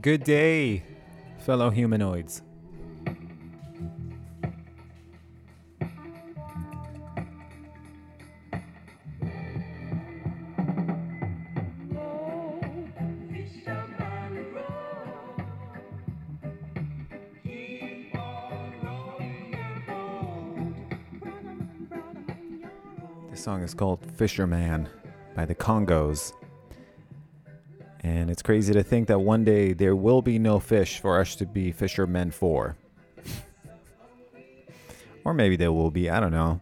Good day, fellow humanoids. This song is called Fisherman by the Congos. It's crazy to think that one day there will be no fish for us to be fishermen for. or maybe there will be, I don't know.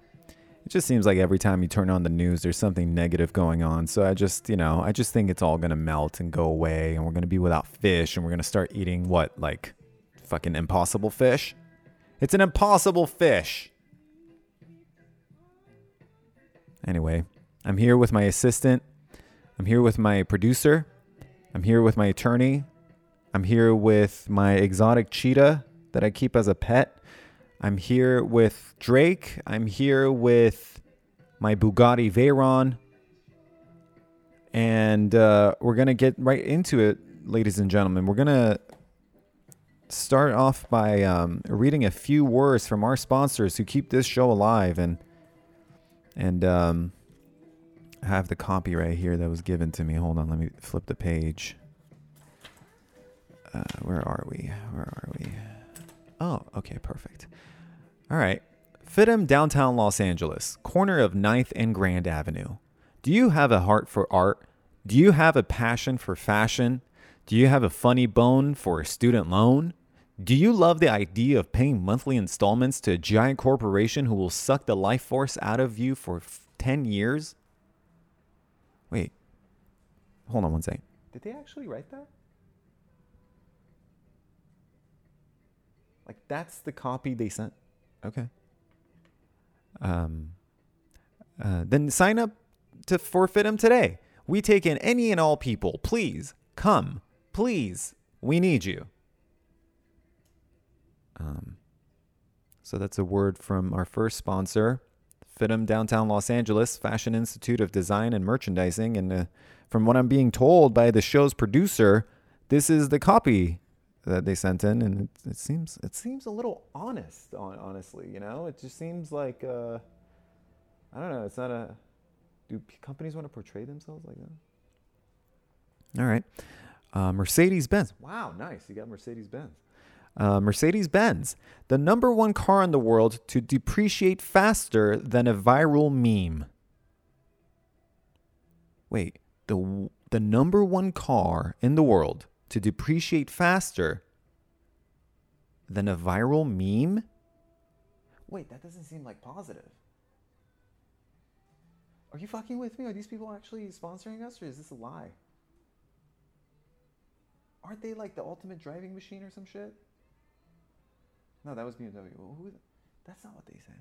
It just seems like every time you turn on the news, there's something negative going on. So I just, you know, I just think it's all going to melt and go away. And we're going to be without fish. And we're going to start eating what? Like fucking impossible fish? It's an impossible fish. Anyway, I'm here with my assistant. I'm here with my producer. I'm here with my attorney. I'm here with my exotic cheetah that I keep as a pet. I'm here with Drake. I'm here with my Bugatti Veyron. And uh, we're going to get right into it, ladies and gentlemen. We're going to start off by um, reading a few words from our sponsors who keep this show alive. And and um, have the copy right here that was given to me. Hold on, let me flip the page. Uh, where are we? Where are we? Oh, okay, perfect. All right. FIDM, downtown Los Angeles, corner of 9th and Grand Avenue. Do you have a heart for art? Do you have a passion for fashion? Do you have a funny bone for a student loan? Do you love the idea of paying monthly installments to a giant corporation who will suck the life force out of you for f- 10 years? Wait. Hold on one second. Did they actually write that? Like that's the copy they sent. Okay. Um uh, then sign up to for FIDM today. We take in any and all people. Please come. Please. We need you. Um, so that's a word from our first sponsor, FIDM Downtown Los Angeles, Fashion Institute of Design and Merchandising. And uh, from what I'm being told by the show's producer, this is the copy that they sent in, and it, it seems it seems a little honest. Honestly, you know, it just seems like uh, I don't know. It's not a. Do companies want to portray themselves like that? All right, uh, Mercedes Benz. Wow, nice. You got Mercedes Benz. Uh, Mercedes Benz, the number one car in the world to depreciate faster than a viral meme. Wait, the, the number one car in the world to depreciate faster than a viral meme? Wait, that doesn't seem like positive. Are you fucking with me? Are these people actually sponsoring us or is this a lie? Aren't they like the ultimate driving machine or some shit? No, that was BMW. That's not what they say.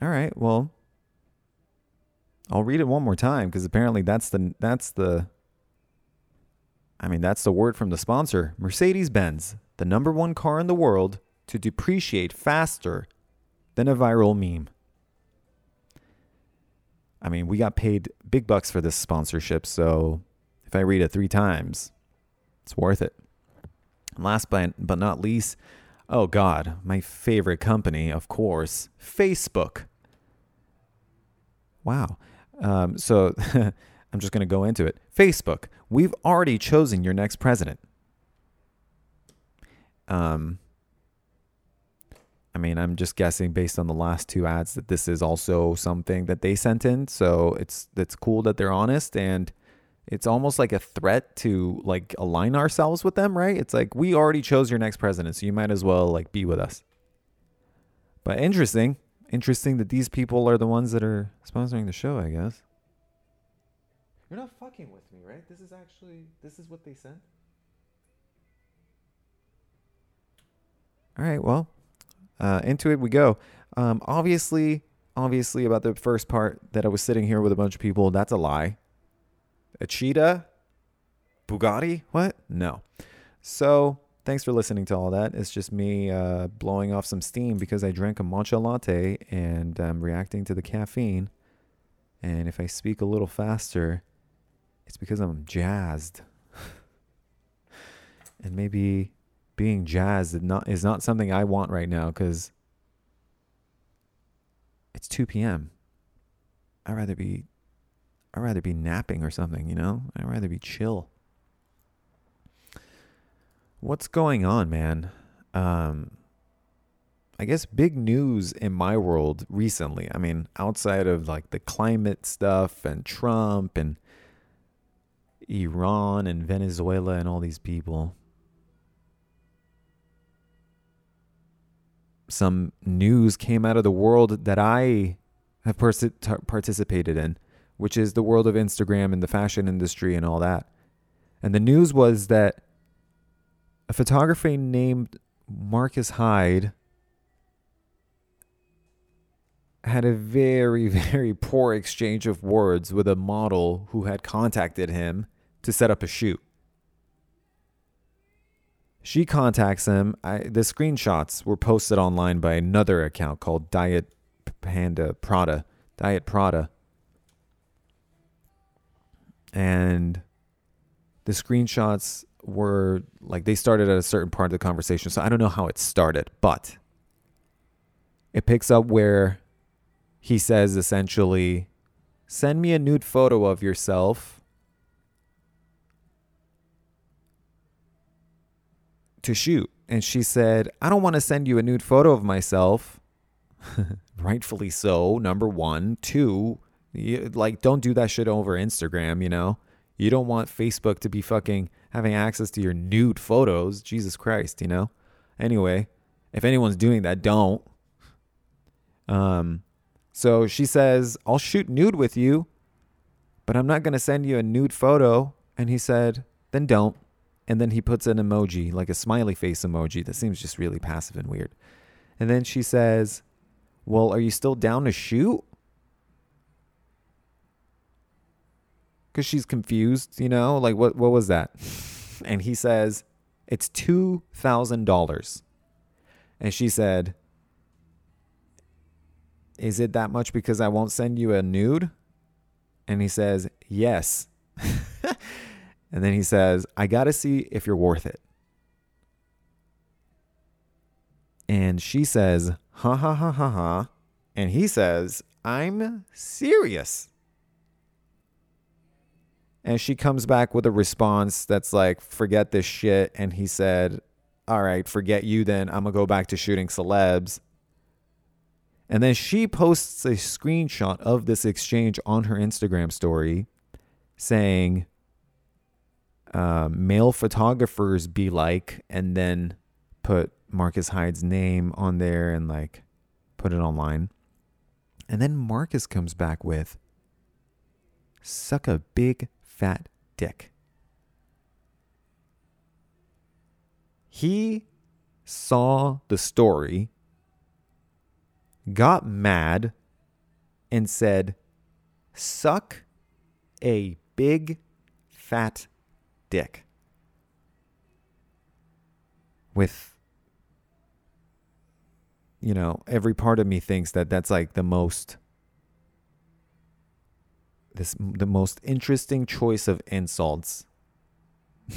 All right. Well, I'll read it one more time because apparently that's the that's the. I mean, that's the word from the sponsor, Mercedes Benz, the number one car in the world to depreciate faster than a viral meme. I mean, we got paid big bucks for this sponsorship, so if I read it three times, it's worth it. And last but, but not least, oh God, my favorite company, of course, Facebook. Wow. Um, so I'm just going to go into it. Facebook, we've already chosen your next president. Um, I mean, I'm just guessing based on the last two ads that this is also something that they sent in. So it's it's cool that they're honest and it's almost like a threat to like align ourselves with them, right? It's like we already chose your next president, so you might as well like be with us. But interesting, interesting that these people are the ones that are sponsoring the show, I guess. You're not fucking with me, right? This is actually this is what they sent. All right, well, uh, into it we go. Um, obviously, obviously about the first part that I was sitting here with a bunch of people, that's a lie. A cheetah? Bugatti? What? No. So thanks for listening to all that. It's just me uh, blowing off some steam because I drank a matcha latte and I'm reacting to the caffeine. And if I speak a little faster, it's because I'm jazzed. and maybe being jazzed is not is not something I want right now because it's 2 p.m. I'd rather be I'd rather be napping or something, you know? I'd rather be chill. What's going on, man? Um I guess big news in my world recently. I mean, outside of like the climate stuff and Trump and Iran and Venezuela and all these people. Some news came out of the world that I have pers- participated in, which is the world of Instagram and the fashion industry and all that. And the news was that a photographer named Marcus Hyde had a very, very poor exchange of words with a model who had contacted him to set up a shoot. She contacts him. I, the screenshots were posted online by another account called Diet Panda Prada, Diet Prada. And the screenshots were like they started at a certain part of the conversation. So I don't know how it started, but it picks up where he says essentially, send me a nude photo of yourself to shoot. And she said, I don't want to send you a nude photo of myself. Rightfully so, number one. Two, you, like, don't do that shit over Instagram, you know? You don't want Facebook to be fucking having access to your nude photos. Jesus Christ, you know? Anyway, if anyone's doing that, don't. Um, so she says, I'll shoot nude with you, but I'm not going to send you a nude photo. And he said, then don't. And then he puts an emoji, like a smiley face emoji that seems just really passive and weird. And then she says, Well, are you still down to shoot? Because she's confused, you know? Like, what, what was that? And he says, It's $2,000. And she said, is it that much because I won't send you a nude? And he says, Yes. and then he says, I got to see if you're worth it. And she says, Ha ha ha ha ha. And he says, I'm serious. And she comes back with a response that's like, Forget this shit. And he said, All right, forget you then. I'm going to go back to shooting celebs. And then she posts a screenshot of this exchange on her Instagram story saying, uh, male photographers be like, and then put Marcus Hyde's name on there and like put it online. And then Marcus comes back with, suck a big fat dick. He saw the story got mad and said, Suck a big fat dick. With, you know, every part of me thinks that that's like the most. This the most interesting choice of insults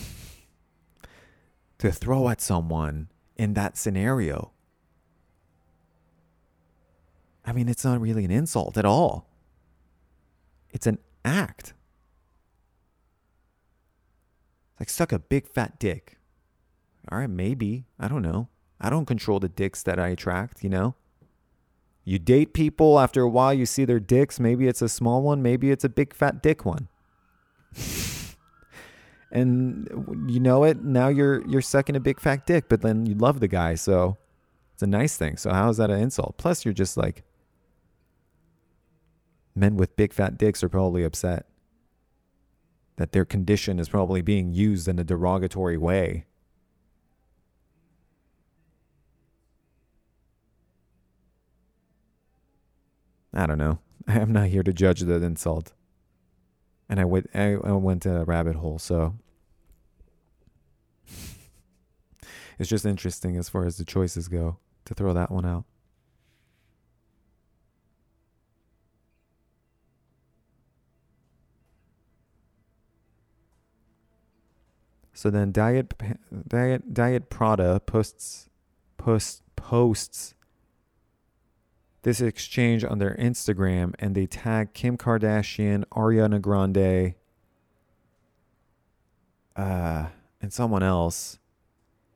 to throw at someone in that scenario. I mean, it's not really an insult at all. It's an act. Like, suck a big fat dick. All right, maybe. I don't know. I don't control the dicks that I attract, you know? You date people, after a while, you see their dicks. Maybe it's a small one, maybe it's a big fat dick one. and you know it, now you're you're sucking a big fat dick, but then you love the guy, so it's a nice thing. So how is that an insult? Plus you're just like men with big fat dicks are probably upset that their condition is probably being used in a derogatory way. I don't know. I'm not here to judge the insult. And I went I, went to a rabbit hole, so it's just interesting as far as the choices go to throw that one out. So then Diet Diet Diet Prada posts posts posts this exchange on their Instagram and they tag Kim Kardashian, Ariana Grande, uh, and someone else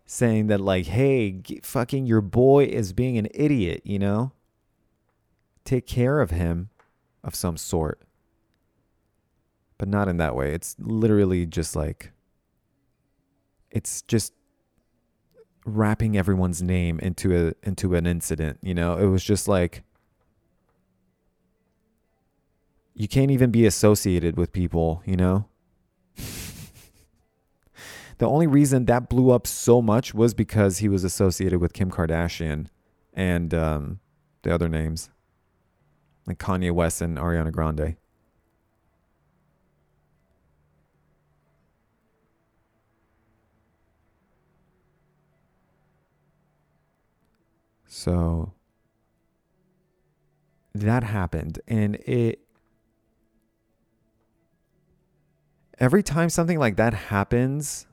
saying that like, hey, g- fucking your boy is being an idiot, you know? Take care of him of some sort. But not in that way. It's literally just like it's just wrapping everyone's name into a into an incident, you know? It was just like you can't even be associated with people, you know? the only reason that blew up so much was because he was associated with Kim Kardashian and um, the other names, like Kanye West and Ariana Grande. So that happened, and it every time something like that happens,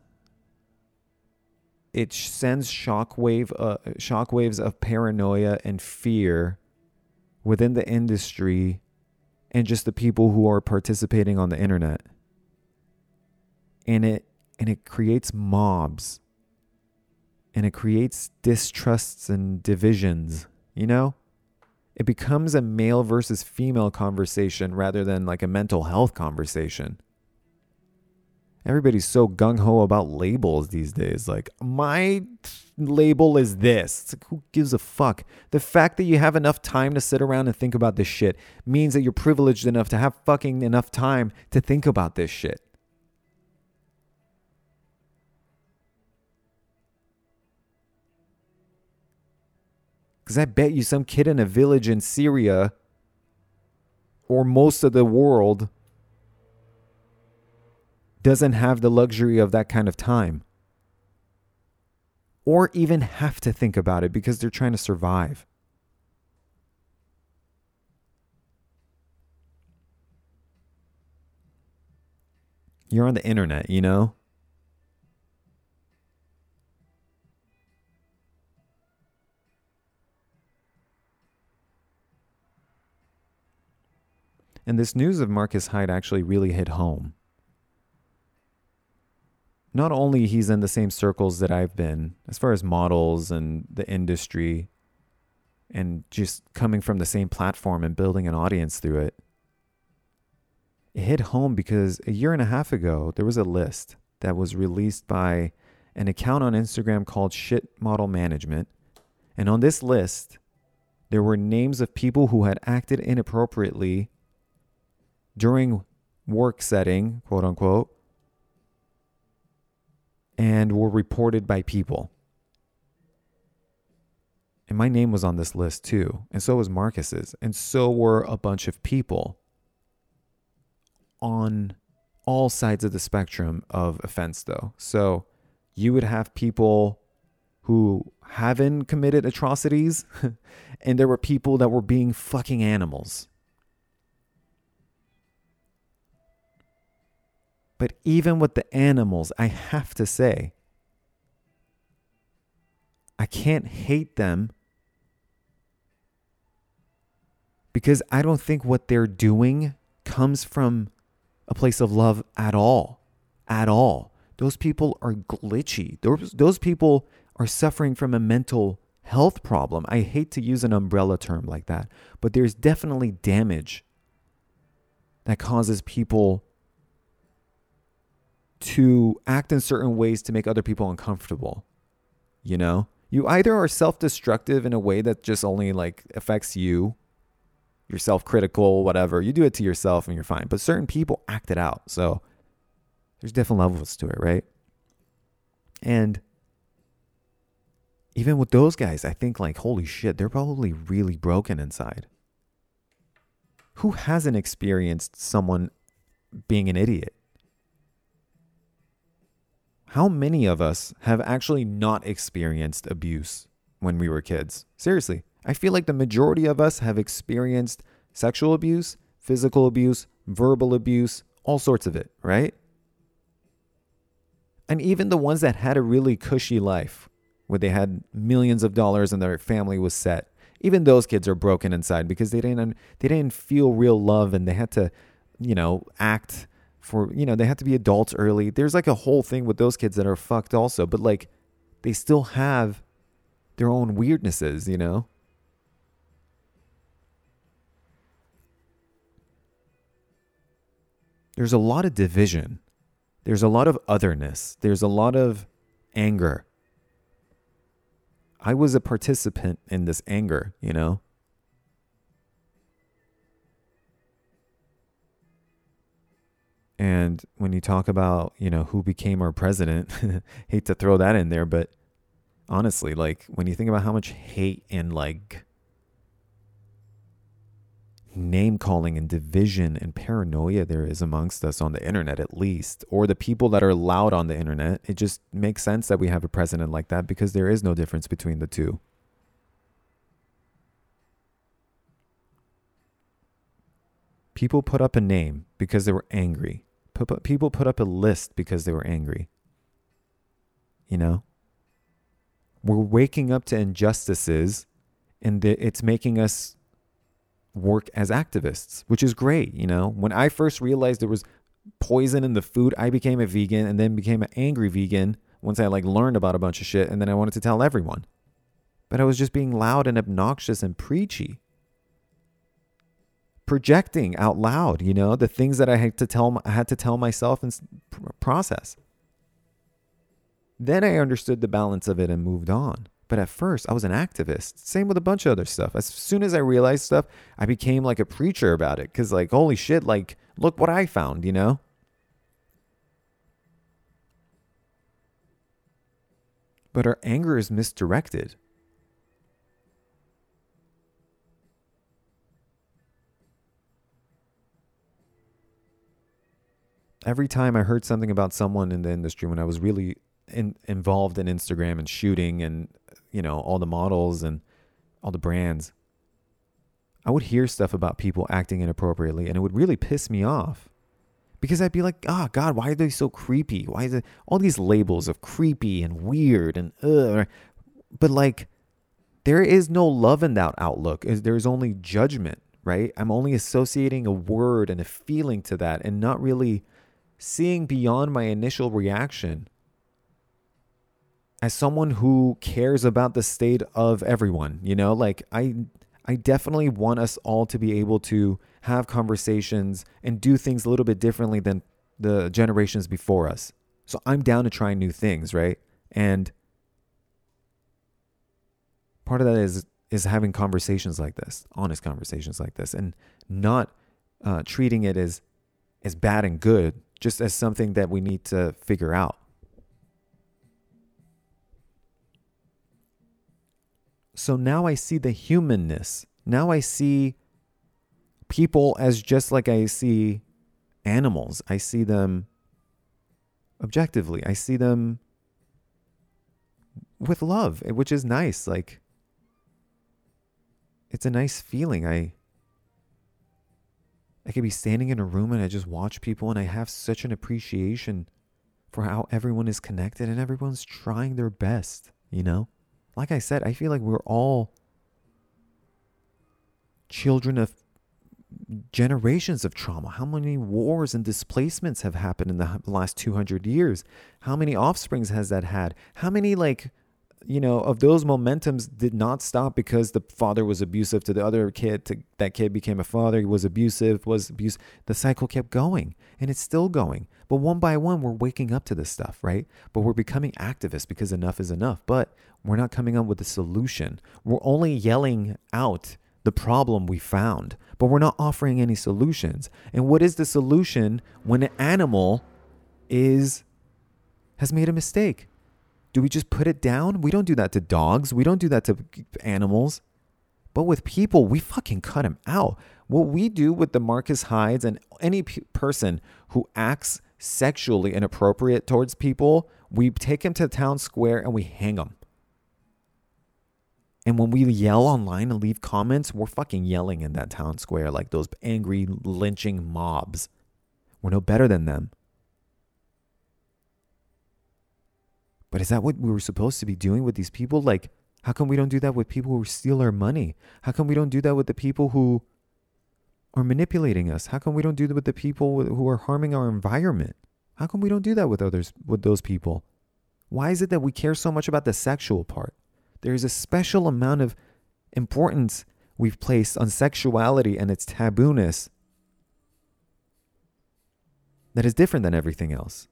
it sends shockwave uh, shockwaves of paranoia and fear within the industry and just the people who are participating on the internet. And it and it creates mobs. And it creates distrusts and divisions, you know? It becomes a male versus female conversation rather than like a mental health conversation everybody's so gung ho about labels these days. Like, my label is this. It's like, who gives a fuck? The fact that you have enough time to sit around and think about this shit means that you're privileged enough to have fucking enough time to think about this shit. Because I bet you some kid in a village in Syria or most of the world doesn't have the luxury of that kind of time or even have to think about it because they're trying to survive. You're on the internet, you know? And this news of Marcus Hyde actually really hit home not only he's in the same circles that I've been as far as models and the industry and just coming from the same platform and building an audience through it. It hit home because a year and a half ago there was a list that was released by an account on Instagram called Shit Model Management. And on this list, there were names of people who had acted inappropriately during work setting, quote unquote, and were reported by people. And my name was on this list too, and so was Marcus's, and so were a bunch of people on all sides of the spectrum of offense, though. So you would have people who haven't committed atrocities, and there were people that were being fucking animals. But even with the animals, I have to say, I can't hate them because I don't think what they're doing comes from a place of love at all. At all. Those people are glitchy. Those, those people are suffering from a mental health problem. I hate to use an umbrella term like that, but there's definitely damage that causes people to act in certain ways to make other people uncomfortable. You know, you either are self destructive in a way that just only like affects you, you're self critical, whatever. You do it to yourself and you're fine. But certain people act it out. So there's different levels to it, right? And even with those guys, I think like, holy shit, they're probably really broken inside. Who hasn't experienced someone being an idiot? How many of us have actually not experienced abuse when we were kids? Seriously, I feel like the majority of us have experienced sexual abuse, physical abuse, verbal abuse, all sorts of it, right? And even the ones that had a really cushy life, where they had millions of dollars and their family was set, even those kids are broken inside because they didn't they didn't feel real love and they had to, you know, act for you know they have to be adults early. There's like a whole thing with those kids that are fucked also, but like they still have their own weirdnesses, you know. There's a lot of division. There's a lot of otherness. There's a lot of anger. I was a participant in this anger, you know? And when you talk about, you know, who became our president, hate to throw that in there, but honestly, like when you think about how much hate and like name calling and division and paranoia there is amongst us on the internet, at least, or the people that are loud on the internet, it just makes sense that we have a president like that because there is no difference between the two. People put up a name because they were angry people put up a list because they were angry. You know? We're waking up to injustices and it's making us work as activists, which is great. You know, when I first realized there was poison in the food, I became a vegan and then became an angry vegan once I like learned about a bunch of shit and then I wanted to tell everyone. But I was just being loud and obnoxious and preachy projecting out loud, you know, the things that I had to tell I had to tell myself and process. Then I understood the balance of it and moved on. But at first, I was an activist. Same with a bunch of other stuff. As soon as I realized stuff, I became like a preacher about it cuz like holy shit, like look what I found, you know? But our anger is misdirected. Every time I heard something about someone in the industry when I was really in, involved in Instagram and shooting and you know all the models and all the brands, I would hear stuff about people acting inappropriately, and it would really piss me off because I'd be like, "Oh God, why are they so creepy? Why is it all these labels of creepy and weird and ugh?" But like, there is no love in that outlook. There's only judgment, right? I'm only associating a word and a feeling to that, and not really seeing beyond my initial reaction as someone who cares about the state of everyone, you know, like I I definitely want us all to be able to have conversations and do things a little bit differently than the generations before us. So I'm down to try new things, right? And part of that is is having conversations like this, honest conversations like this, and not uh, treating it as as bad and good, just as something that we need to figure out. So now I see the humanness. Now I see people as just like I see animals. I see them objectively. I see them with love, which is nice. Like, it's a nice feeling. I I could be standing in a room and I just watch people and I have such an appreciation for how everyone is connected and everyone's trying their best, you know? Like I said, I feel like we're all children of generations of trauma. How many wars and displacements have happened in the last 200 years? How many offsprings has that had? How many like you know, of those momentums did not stop because the father was abusive to the other kid. To, that kid became a father. He was abusive. Was abuse. The cycle kept going, and it's still going. But one by one, we're waking up to this stuff, right? But we're becoming activists because enough is enough. But we're not coming up with a solution. We're only yelling out the problem we found, but we're not offering any solutions. And what is the solution when an animal is has made a mistake? Do we just put it down? We don't do that to dogs. We don't do that to animals. But with people, we fucking cut them out. What we do with the Marcus Hydes and any p- person who acts sexually inappropriate towards people, we take them to the town square and we hang them. And when we yell online and leave comments, we're fucking yelling in that town square like those angry lynching mobs. We're no better than them. But is that what we were supposed to be doing with these people? Like, how come we don't do that with people who steal our money? How come we don't do that with the people who are manipulating us? How come we don't do that with the people who are harming our environment? How come we don't do that with others, with those people? Why is it that we care so much about the sexual part? There is a special amount of importance we've placed on sexuality and its tabooness that is different than everything else.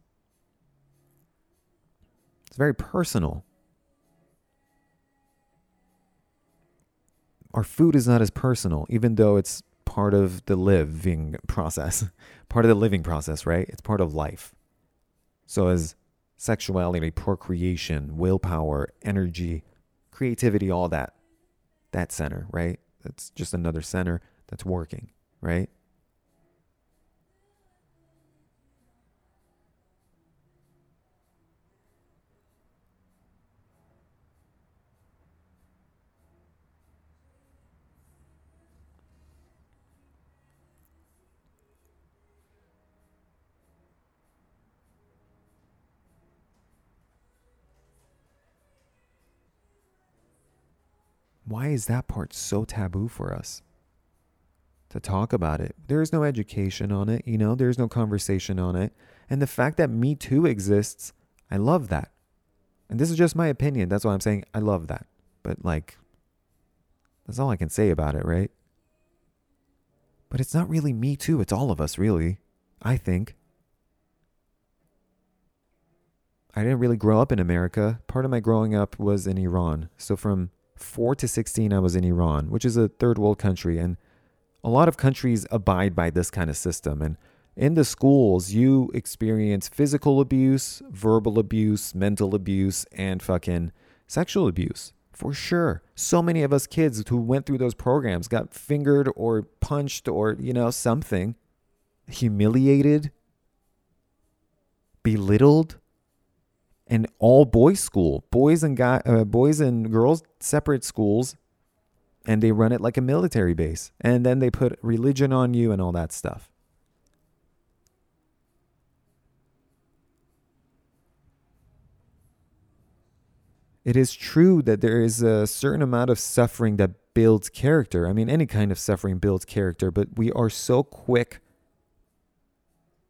It's very personal. Our food is not as personal, even though it's part of the living process, part of the living process, right? It's part of life. So, as sexuality, procreation, willpower, energy, creativity, all that, that center, right? That's just another center that's working, right? Why is that part so taboo for us to talk about it? There is no education on it, you know, there's no conversation on it. And the fact that Me Too exists, I love that. And this is just my opinion. That's why I'm saying I love that. But like, that's all I can say about it, right? But it's not really Me Too, it's all of us, really. I think. I didn't really grow up in America. Part of my growing up was in Iran. So from 4 to 16, I was in Iran, which is a third world country. And a lot of countries abide by this kind of system. And in the schools, you experience physical abuse, verbal abuse, mental abuse, and fucking sexual abuse. For sure. So many of us kids who went through those programs got fingered or punched or, you know, something, humiliated, belittled, an all boys school, boys and guy, uh, boys and girls separate schools, and they run it like a military base, and then they put religion on you and all that stuff. It is true that there is a certain amount of suffering that builds character. I mean, any kind of suffering builds character, but we are so quick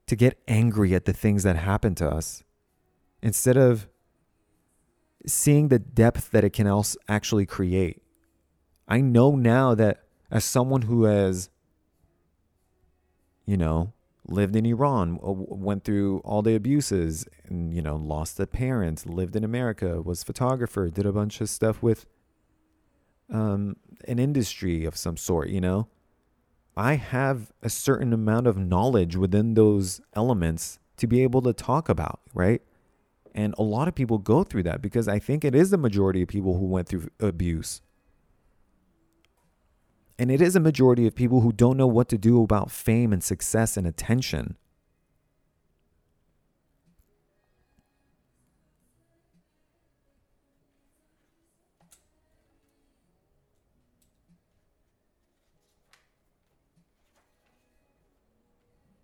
to get angry at the things that happen to us instead of seeing the depth that it can also actually create. I know now that as someone who has, you know, lived in Iran, went through all the abuses, and you know, lost the parents, lived in America, was photographer, did a bunch of stuff with um, an industry of some sort, you know. I have a certain amount of knowledge within those elements to be able to talk about, right? And a lot of people go through that because I think it is the majority of people who went through abuse. And it is a majority of people who don't know what to do about fame and success and attention.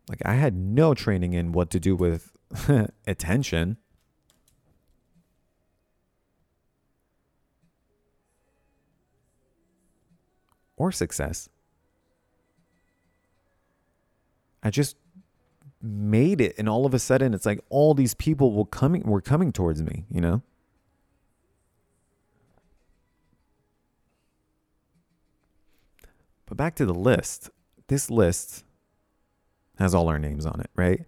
Like, I had no training in what to do with attention. Or success. I just made it and all of a sudden it's like all these people will coming were coming towards me, you know? But back to the list. This list has all our names on it, right?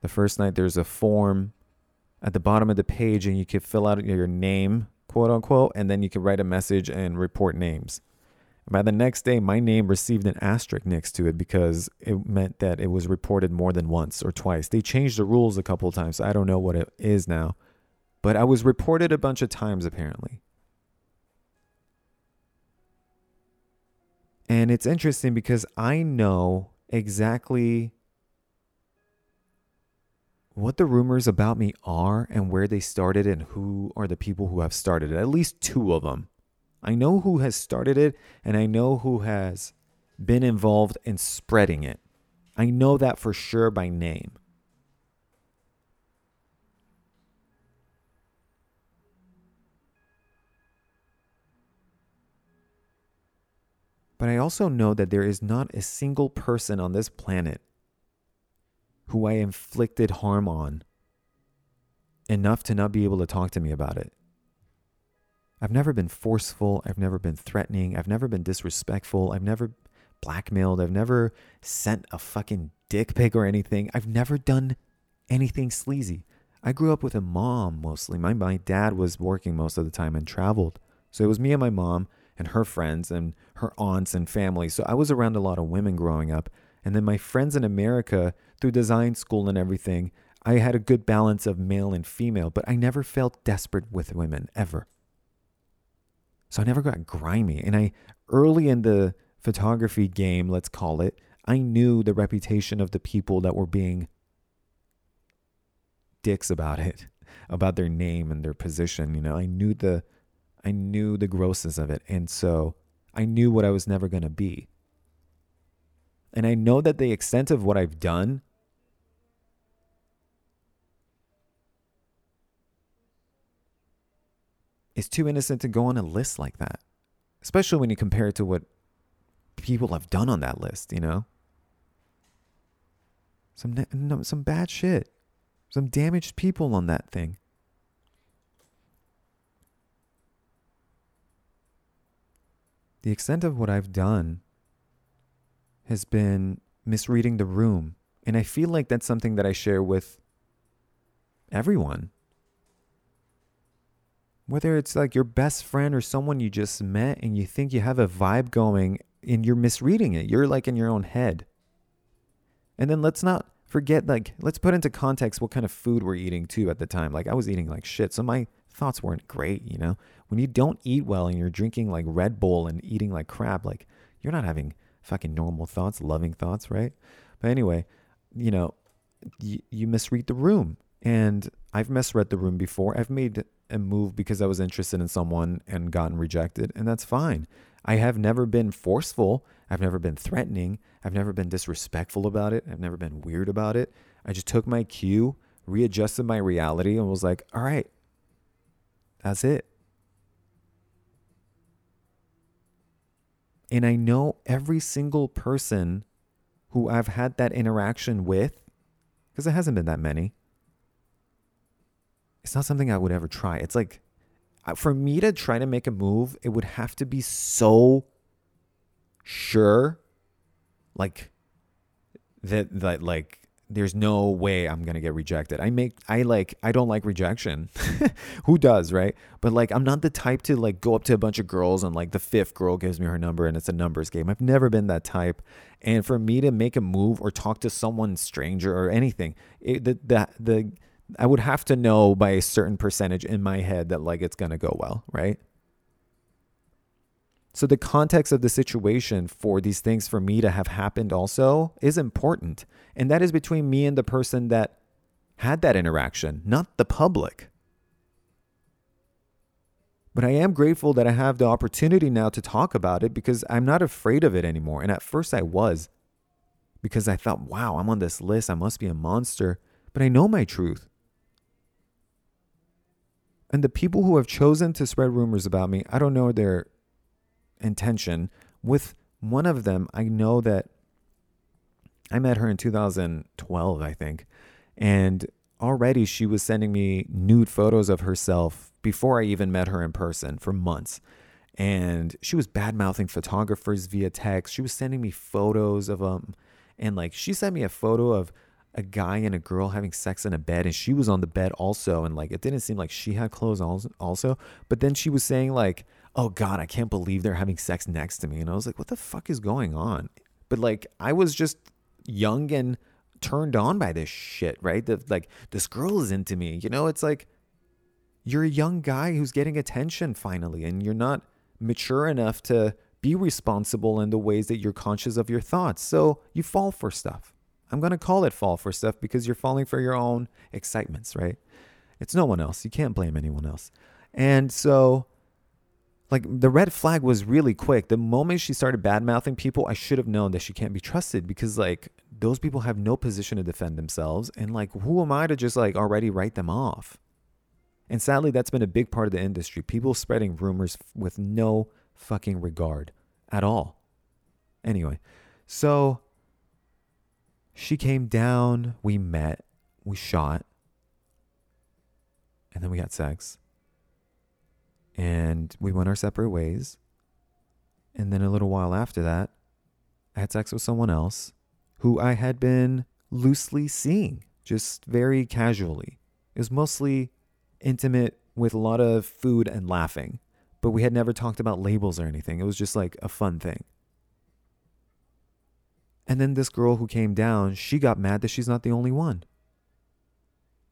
The first night there's a form at the bottom of the page and you can fill out your name, quote unquote, and then you can write a message and report names. By the next day, my name received an asterisk next to it because it meant that it was reported more than once or twice. They changed the rules a couple of times. So I don't know what it is now. But I was reported a bunch of times apparently. And it's interesting because I know exactly what the rumors about me are and where they started and who are the people who have started it. At least two of them. I know who has started it and I know who has been involved in spreading it. I know that for sure by name. But I also know that there is not a single person on this planet who I inflicted harm on enough to not be able to talk to me about it. I've never been forceful. I've never been threatening. I've never been disrespectful. I've never blackmailed. I've never sent a fucking dick pic or anything. I've never done anything sleazy. I grew up with a mom mostly. My, my dad was working most of the time and traveled. So it was me and my mom and her friends and her aunts and family. So I was around a lot of women growing up. And then my friends in America, through design school and everything, I had a good balance of male and female, but I never felt desperate with women ever. So I never got grimy. And I, early in the photography game, let's call it, I knew the reputation of the people that were being dicks about it, about their name and their position. You know, I knew the, I knew the grossness of it. And so I knew what I was never going to be. And I know that the extent of what I've done is too innocent to go on a list like that, especially when you compare it to what people have done on that list, you know? Some some bad shit. Some damaged people on that thing. The extent of what I've done has been misreading the room. And I feel like that's something that I share with everyone. Whether it's like your best friend or someone you just met and you think you have a vibe going and you're misreading it. You're like in your own head. And then let's not forget, like, let's put into context what kind of food we're eating too at the time. Like, I was eating like shit. So my thoughts weren't great, you know? When you don't eat well and you're drinking like Red Bull and eating like crap, like, you're not having fucking normal thoughts, loving thoughts, right? But anyway, you know, y- you misread the room. And I've misread the room before. I've made a move because I was interested in someone and gotten rejected, and that's fine. I have never been forceful. I've never been threatening. I've never been disrespectful about it. I've never been weird about it. I just took my cue, readjusted my reality, and was like, all right, that's it. And I know every single person who I've had that interaction with, because it hasn't been that many, it's not something I would ever try. It's like for me to try to make a move, it would have to be so sure, like that that like there's no way I'm gonna get rejected. I make I like I don't like rejection. Who does, right? But like I'm not the type to like go up to a bunch of girls and like the fifth girl gives me her number and it's a numbers game. I've never been that type. And for me to make a move or talk to someone stranger or anything, it, the the the I would have to know by a certain percentage in my head that like it's going to go well, right? So the context of the situation for these things for me to have happened also is important. And that is between me and the person that had that interaction, not the public. But I am grateful that I have the opportunity now to talk about it because I'm not afraid of it anymore. And at first I was because I thought, wow, I'm on this list. I must be a monster. But I know my truth. And the people who have chosen to spread rumors about me, I don't know their intention. With one of them, I know that I met her in 2012, I think. And already she was sending me nude photos of herself before I even met her in person for months. And she was bad mouthing photographers via text. She was sending me photos of them. And like she sent me a photo of a guy and a girl having sex in a bed and she was on the bed also and like it didn't seem like she had clothes also but then she was saying like oh god i can't believe they're having sex next to me and i was like what the fuck is going on? But like i was just young and turned on by this shit right? Like this girl is into me you know? It's like you're a young guy who's getting attention finally and you're not mature enough to be responsible in the ways that you're conscious of your thoughts so you fall for stuff I'm going to call it fall for stuff because you're falling for your own excitements, right? It's no one else. You can't blame anyone else. And so, like, the red flag was really quick. The moment she started bad mouthing people, I should have known that she can't be trusted because, like, those people have no position to defend themselves. And, like, who am I to just, like, already write them off? And sadly, that's been a big part of the industry. People spreading rumors with no fucking regard at all. Anyway, so she came down, we met, we shot, and then we had sex. And we went our separate ways. And then a little while after that, I had sex with someone else who I had been loosely seeing, just very casually. It was mostly intimate with a lot of food and laughing, but we had never talked about labels or anything. It was just like a fun thing. And then this girl who came down, she got mad that she's not the only one.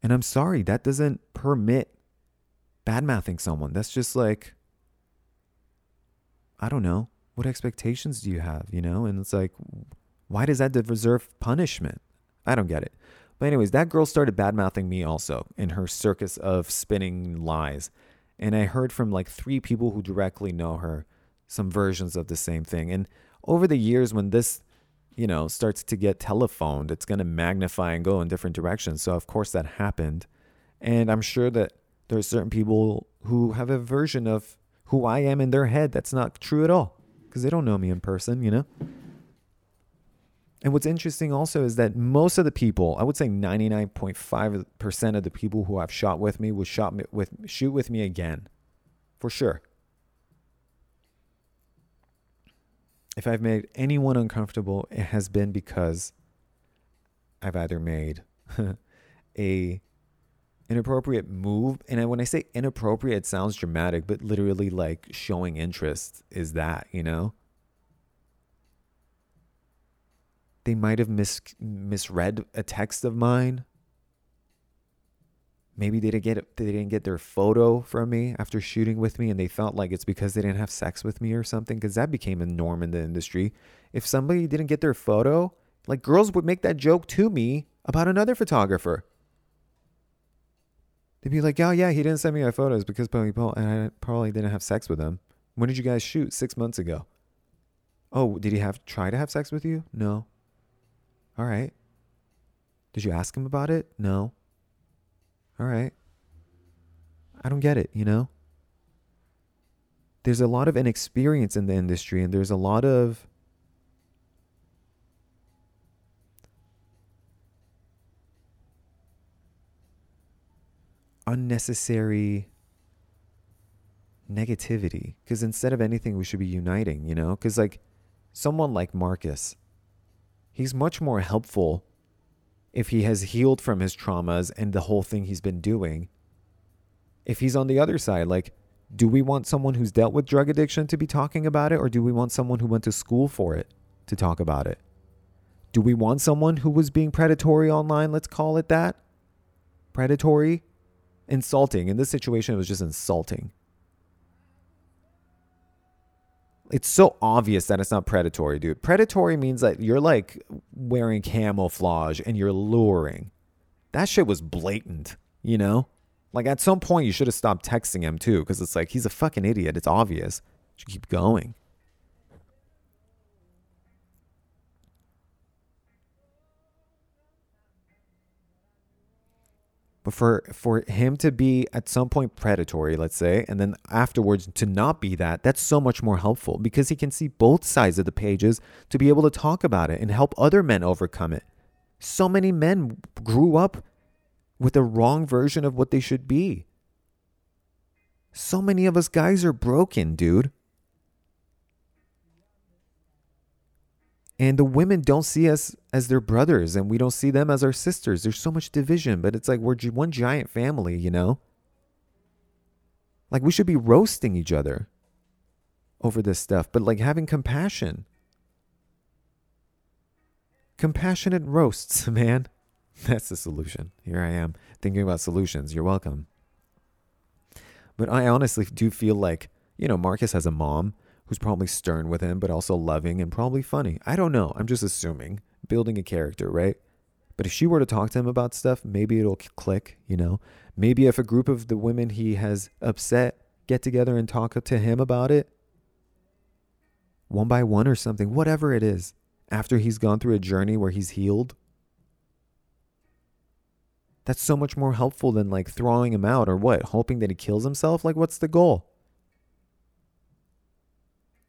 And I'm sorry, that doesn't permit bad mouthing someone. That's just like, I don't know. What expectations do you have, you know? And it's like, why does that deserve punishment? I don't get it. But, anyways, that girl started bad mouthing me also in her circus of spinning lies. And I heard from like three people who directly know her some versions of the same thing. And over the years, when this you know, starts to get telephoned, it's going to magnify and go in different directions. So, of course, that happened. And I'm sure that there are certain people who have a version of who I am in their head that's not true at all because they don't know me in person, you know? And what's interesting also is that most of the people, I would say 99.5% of the people who I've shot with me will shot with shoot with me again. For sure. If I've made anyone uncomfortable, it has been because I've either made a inappropriate move, and when I say inappropriate, it sounds dramatic, but literally like showing interest is that you know. They might have mis- misread a text of mine maybe they didn't get they didn't get their photo from me after shooting with me and they felt like it's because they didn't have sex with me or something because that became a norm in the industry. If somebody didn't get their photo like girls would make that joke to me about another photographer. They'd be like oh yeah he didn't send me my photos because probably and i probably didn't have sex with him. When did you guys shoot? Six months ago. Oh did he have try to have sex with you? No. All right. Did you ask him about it? No all right. I don't get it, you know? There's a lot of inexperience in the industry, and there's a lot of unnecessary negativity. Because instead of anything, we should be uniting, you know? Because, like, someone like Marcus, he's much more helpful if he has healed from his traumas and the whole thing he's been doing. If he's on the other side, like, do we want someone who's dealt with drug addiction to be talking about it, or do we want someone who went to school for it to talk about it? Do we want someone who was being predatory online? Let's call it that. Predatory? Insulting. In this situation, it was just insulting. It's so obvious that it's not predatory, dude. Predatory means that you're like wearing camouflage and you're luring. That shit was blatant, you know? Like at some point you should have stopped texting him too, because it's like he's a fucking idiot. It's obvious. You should keep going. But for for him to be at some point predatory, let's say, and then afterwards to not be that, that's so much more helpful because he can see both sides of the pages to be able to talk about it and help other men overcome it. So many men grew up with the wrong version of what they should be. So many of us guys are broken, dude. And the women don't see us as their brothers, and we don't see them as our sisters. There's so much division, but it's like we're one giant family, you know? Like we should be roasting each other over this stuff, but like having compassion. Compassionate roasts, man. That's the solution. Here I am thinking about solutions. You're welcome. But I honestly do feel like, you know, Marcus has a mom who's probably stern with him, but also loving and probably funny. I don't know. I'm just assuming, building a character, right? But if she were to talk to him about stuff, maybe it'll click, you know? Maybe if a group of the women he has upset get together and talk to him about it, one by one or something, whatever it is, after he's gone through a journey where he's healed, that's so much more helpful than like throwing him out or what, hoping that he kills himself. Like, what's the goal?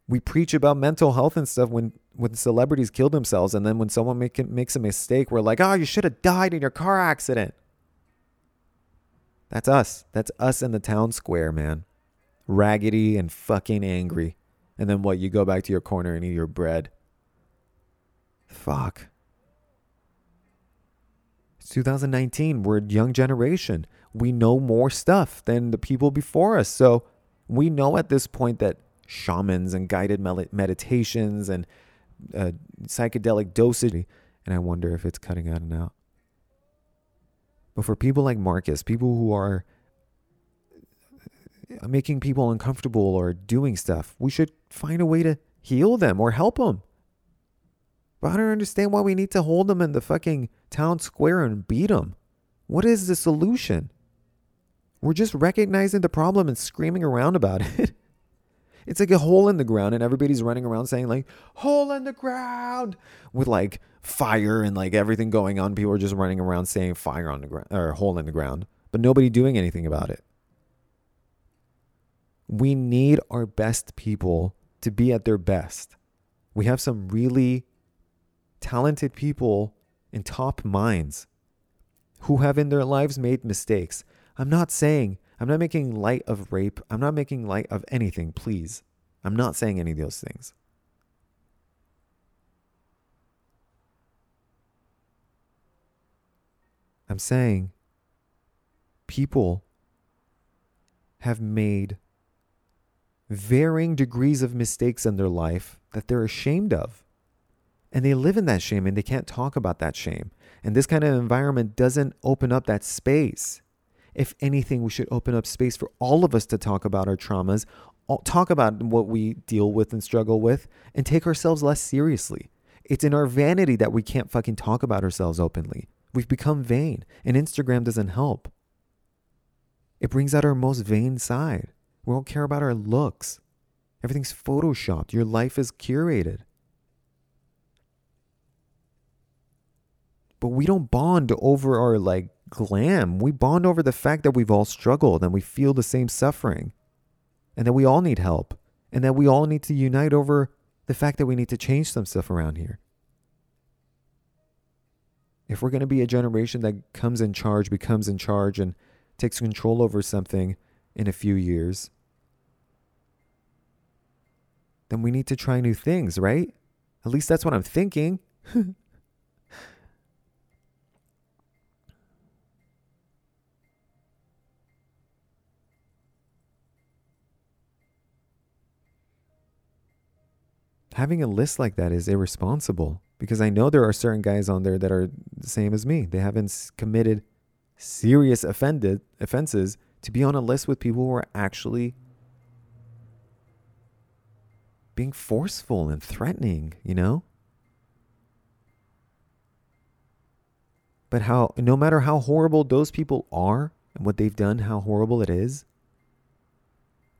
We preach about mental health and stuff when when celebrities kill themselves, and then when someone make, makes a mistake, we're like, oh, you should have died in your car accident. That's us. That's us in the town square, man. Raggedy and fucking angry. And then what? You go back to your corner and eat your bread. Fuck. It's 2019. We're a young generation. We know more stuff than the people before us. So we know at this point that shamans and guided meditations and uh, psychedelic dosage, and I wonder if it's cutting out and out. But for people like Marcus, people who are making people uncomfortable or doing stuff, we should find a way to heal them or help them. But I don't understand why we need to hold them in the fucking town square and beat them. What is the solution? We're just recognizing the problem and screaming around about it. It's like a hole in the ground, and everybody's running around saying, like, hole in the ground with like fire and like everything going on. People are just running around saying fire on the ground or hole in the ground, but nobody doing anything about it. We need our best people to be at their best. We have some really talented people and top minds who have in their lives made mistakes. I'm not saying, I'm not making light of rape. I'm not making light of anything, please. I'm not saying any of those things. I'm saying people have made varying degrees of mistakes in their life that they're ashamed of. And they live in that shame and they can't talk about that shame. And this kind of environment doesn't open up that space. If anything, we should open up space for all of us to talk about our traumas, talk about what we deal with and struggle with, and take ourselves less seriously. It's in our vanity that we can't fucking talk about ourselves openly. We've become vain, and Instagram doesn't help. It brings out our most vain side. We don't care about our looks. Everything's photoshopped. Your life is curated. But we don't bond over our like glam. We bond over the fact that we've all struggled and we feel the same suffering and that we all need help and that we all need to unite over the fact that we need to change some stuff around here. If we're going to be a generation that comes in charge, becomes in charge, and takes control over something in a few years, then we need to try new things, right? At least that's what I'm thinking. having a list like that is irresponsible because I know there are certain guys on there that are the same as me. They haven't committed serious offended offenses to be on a list with people who are actually being forceful and threatening, you know? But how no matter how horrible those people are and what they've done, how horrible it is,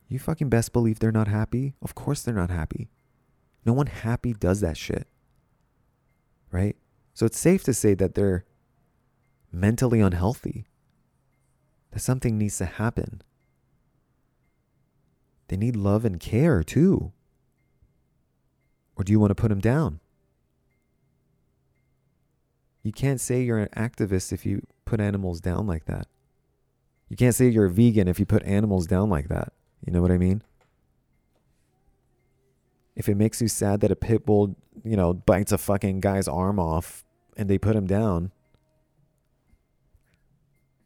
you fucking best believe they're not happy. Of course they're not happy. No one happy does that shit. Right? So it's safe to say that they're mentally unhealthy. That something needs to happen. They need love and care too. Or do you want to put them down? You can't say you're an activist if you put animals down like that. You can't say you're a vegan if you put animals down like that. You know what I mean? If it makes you sad that a pit bull, you know, bites a fucking guy's arm off and they put him down,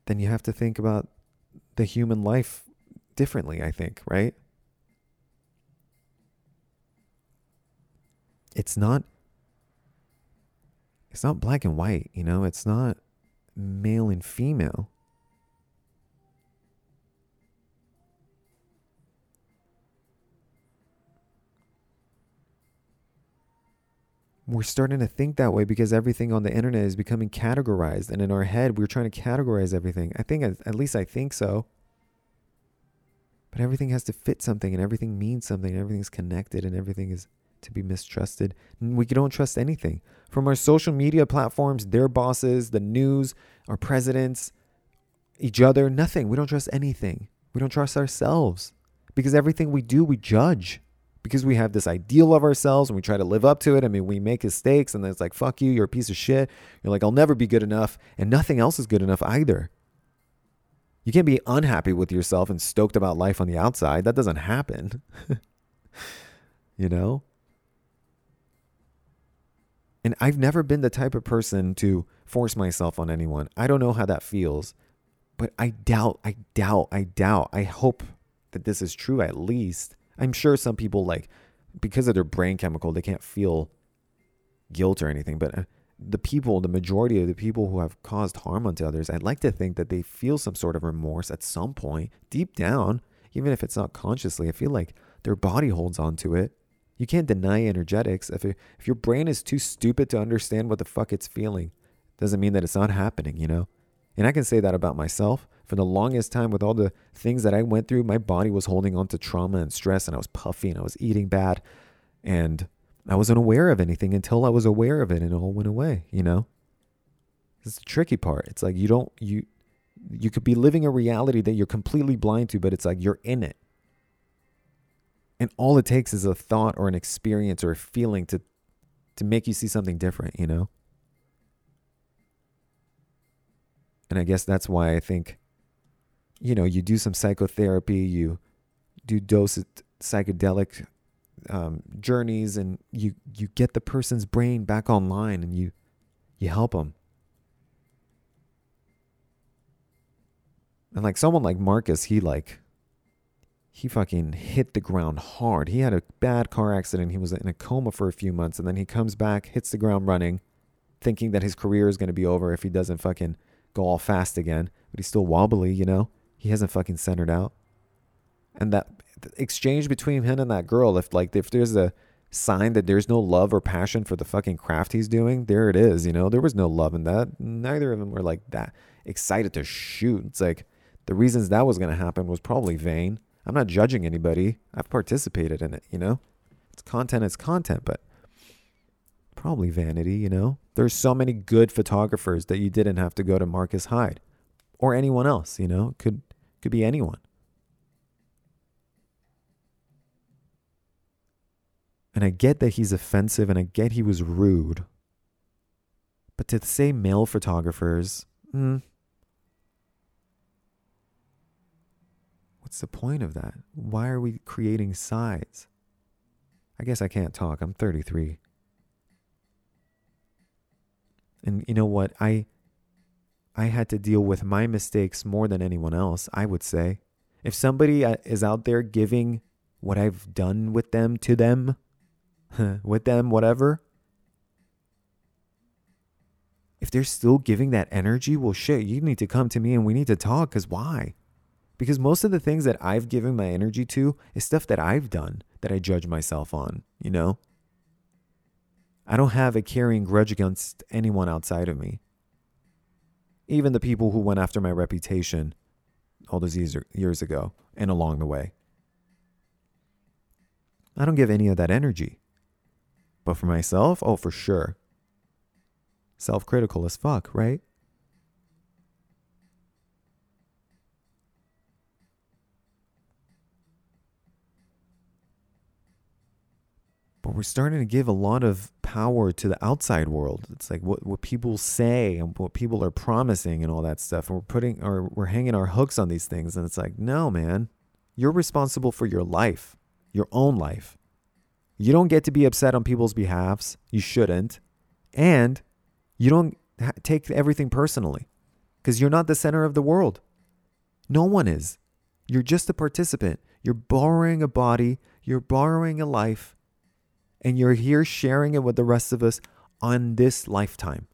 then you have to think about the human life differently, I think, right? It's not it's not black and white, you know? It's not male and female. We're starting to think that way because everything on the internet is becoming categorized and in our head we're trying to categorize everything. I think at least i think so. But everything has to fit something and everything means something and everything's connected and everything is to be mistrusted. We don't trust anything. From our social media platforms their bosses the news our presidents each other nothing. We don't trust anything. We don't trust ourselves because everything we do we judge because we have this ideal of ourselves and we try to live up to it. I mean, we make mistakes and then it's like, fuck you, you're a piece of shit. You're like, I'll never be good enough. And nothing else is good enough either. You can't be unhappy with yourself and stoked about life on the outside. That doesn't happen. you know? And I've never been the type of person to force myself on anyone. I don't know how that feels, but I doubt, I doubt, I doubt. I hope that this is true at least I'm sure some people like because of their brain chemical, they can't feel guilt or anything. But uh, the people, the majority of the people who have caused harm unto others, I'd like to think that they feel some sort of remorse at some point, deep down, even if it's not consciously. I feel like their body holds on to it. You can't deny energetics. If it, if your brain is too stupid to understand what the fuck it's feeling, doesn't mean that it's not happening, you know? And I can say that about myself for the longest time with all the things that I went through, my body was holding on to trauma and stress and I was puffy and I was eating bad and I wasn't aware of anything until I was aware of it and it all went away, you know? It's the tricky part. It's like you don't you you could be living a reality that you're completely blind to, but it's like you're in it. And all it takes is a thought or an experience or a feeling to to make you see something different, you know? And I guess that's why I think you know, you do some psychotherapy, you do dose psychedelic um, journeys, and you you get the person's brain back online, and you you help them. And like someone like Marcus, he like he fucking hit the ground hard. He had a bad car accident. He was in a coma for a few months, and then he comes back, hits the ground running, thinking that his career is going to be over if he doesn't fucking go all fast again. But he's still wobbly, you know. He hasn't fucking centered out. And that exchange between him and that girl, if like if there's a sign that there's no love or passion for the fucking craft he's doing, there it is. You know, there was no love in that. Neither of them were like that excited to shoot. It's like the reasons that was gonna happen was probably vain. I'm not judging anybody. I've participated in it. You know, it's content. It's content, but probably vanity. You know, there's so many good photographers that you didn't have to go to Marcus Hyde or anyone else. You know, could could be anyone. And I get that he's offensive and I get he was rude. But to say male photographers, hmm, what's the point of that? Why are we creating sides? I guess I can't talk. I'm 33. And you know what? I I had to deal with my mistakes more than anyone else, I would say. If somebody uh, is out there giving what I've done with them to them, with them, whatever, if they're still giving that energy, well, shit, you need to come to me and we need to talk. Because why? Because most of the things that I've given my energy to is stuff that I've done that I judge myself on, you know? I don't have a carrying grudge against anyone outside of me even the people who went after my reputation all those years, years ago and along the way. I don't give any of that energy. But for myself, oh, for sure. Self critical as fuck, right? But we're starting to give a lot of power to the outside world. It's like what, what people say and what people are promising and all that stuff. And we're putting or we're hanging our hooks on these things. And it's like, no, man, you're responsible for your life, your own life. You don't get to be upset on people's behalves. You shouldn't. And you don't ha- take everything personally because you're not the center of the world. No one is. You're just a participant. You're borrowing a body, you're borrowing a life, and you're here sharing it with the rest of us on this lifetime.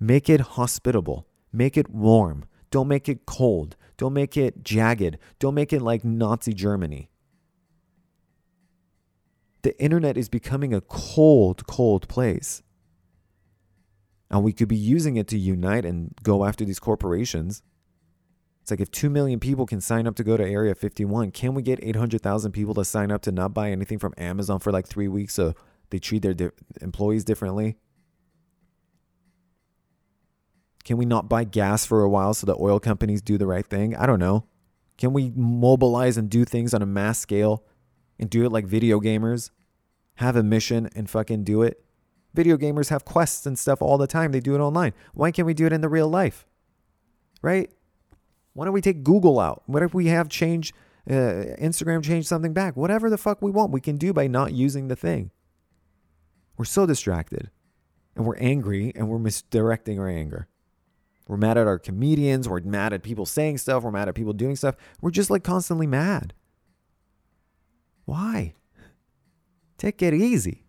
Make it hospitable, make it warm. Don't make it cold. Don't make it jagged. Don't make it like Nazi Germany. The internet is becoming a cold, cold place. And we could be using it to unite and go after these corporations it's like if 2 million people can sign up to go to Area 51, can we get 800,000 people to sign up to not buy anything from Amazon for like three weeks so they treat their di- employees differently? Can we not buy gas for a while so the oil companies do the right thing? I don't know. Can we mobilize and do things on a mass scale and do it like video gamers. Have a mission and fucking do it. Video gamers have quests and stuff all the time. They do it online. Why can't we do it in the real life? Right? Why don't we take Google out? What if we have change uh, Instagram change something back? Whatever the fuck we want, we can do by not using the thing. We're so distracted and we're angry and we're misdirecting our anger. We're mad at our comedians. We're mad at people saying stuff. We're mad at people doing stuff. We're just like constantly mad. Why? Take it easy.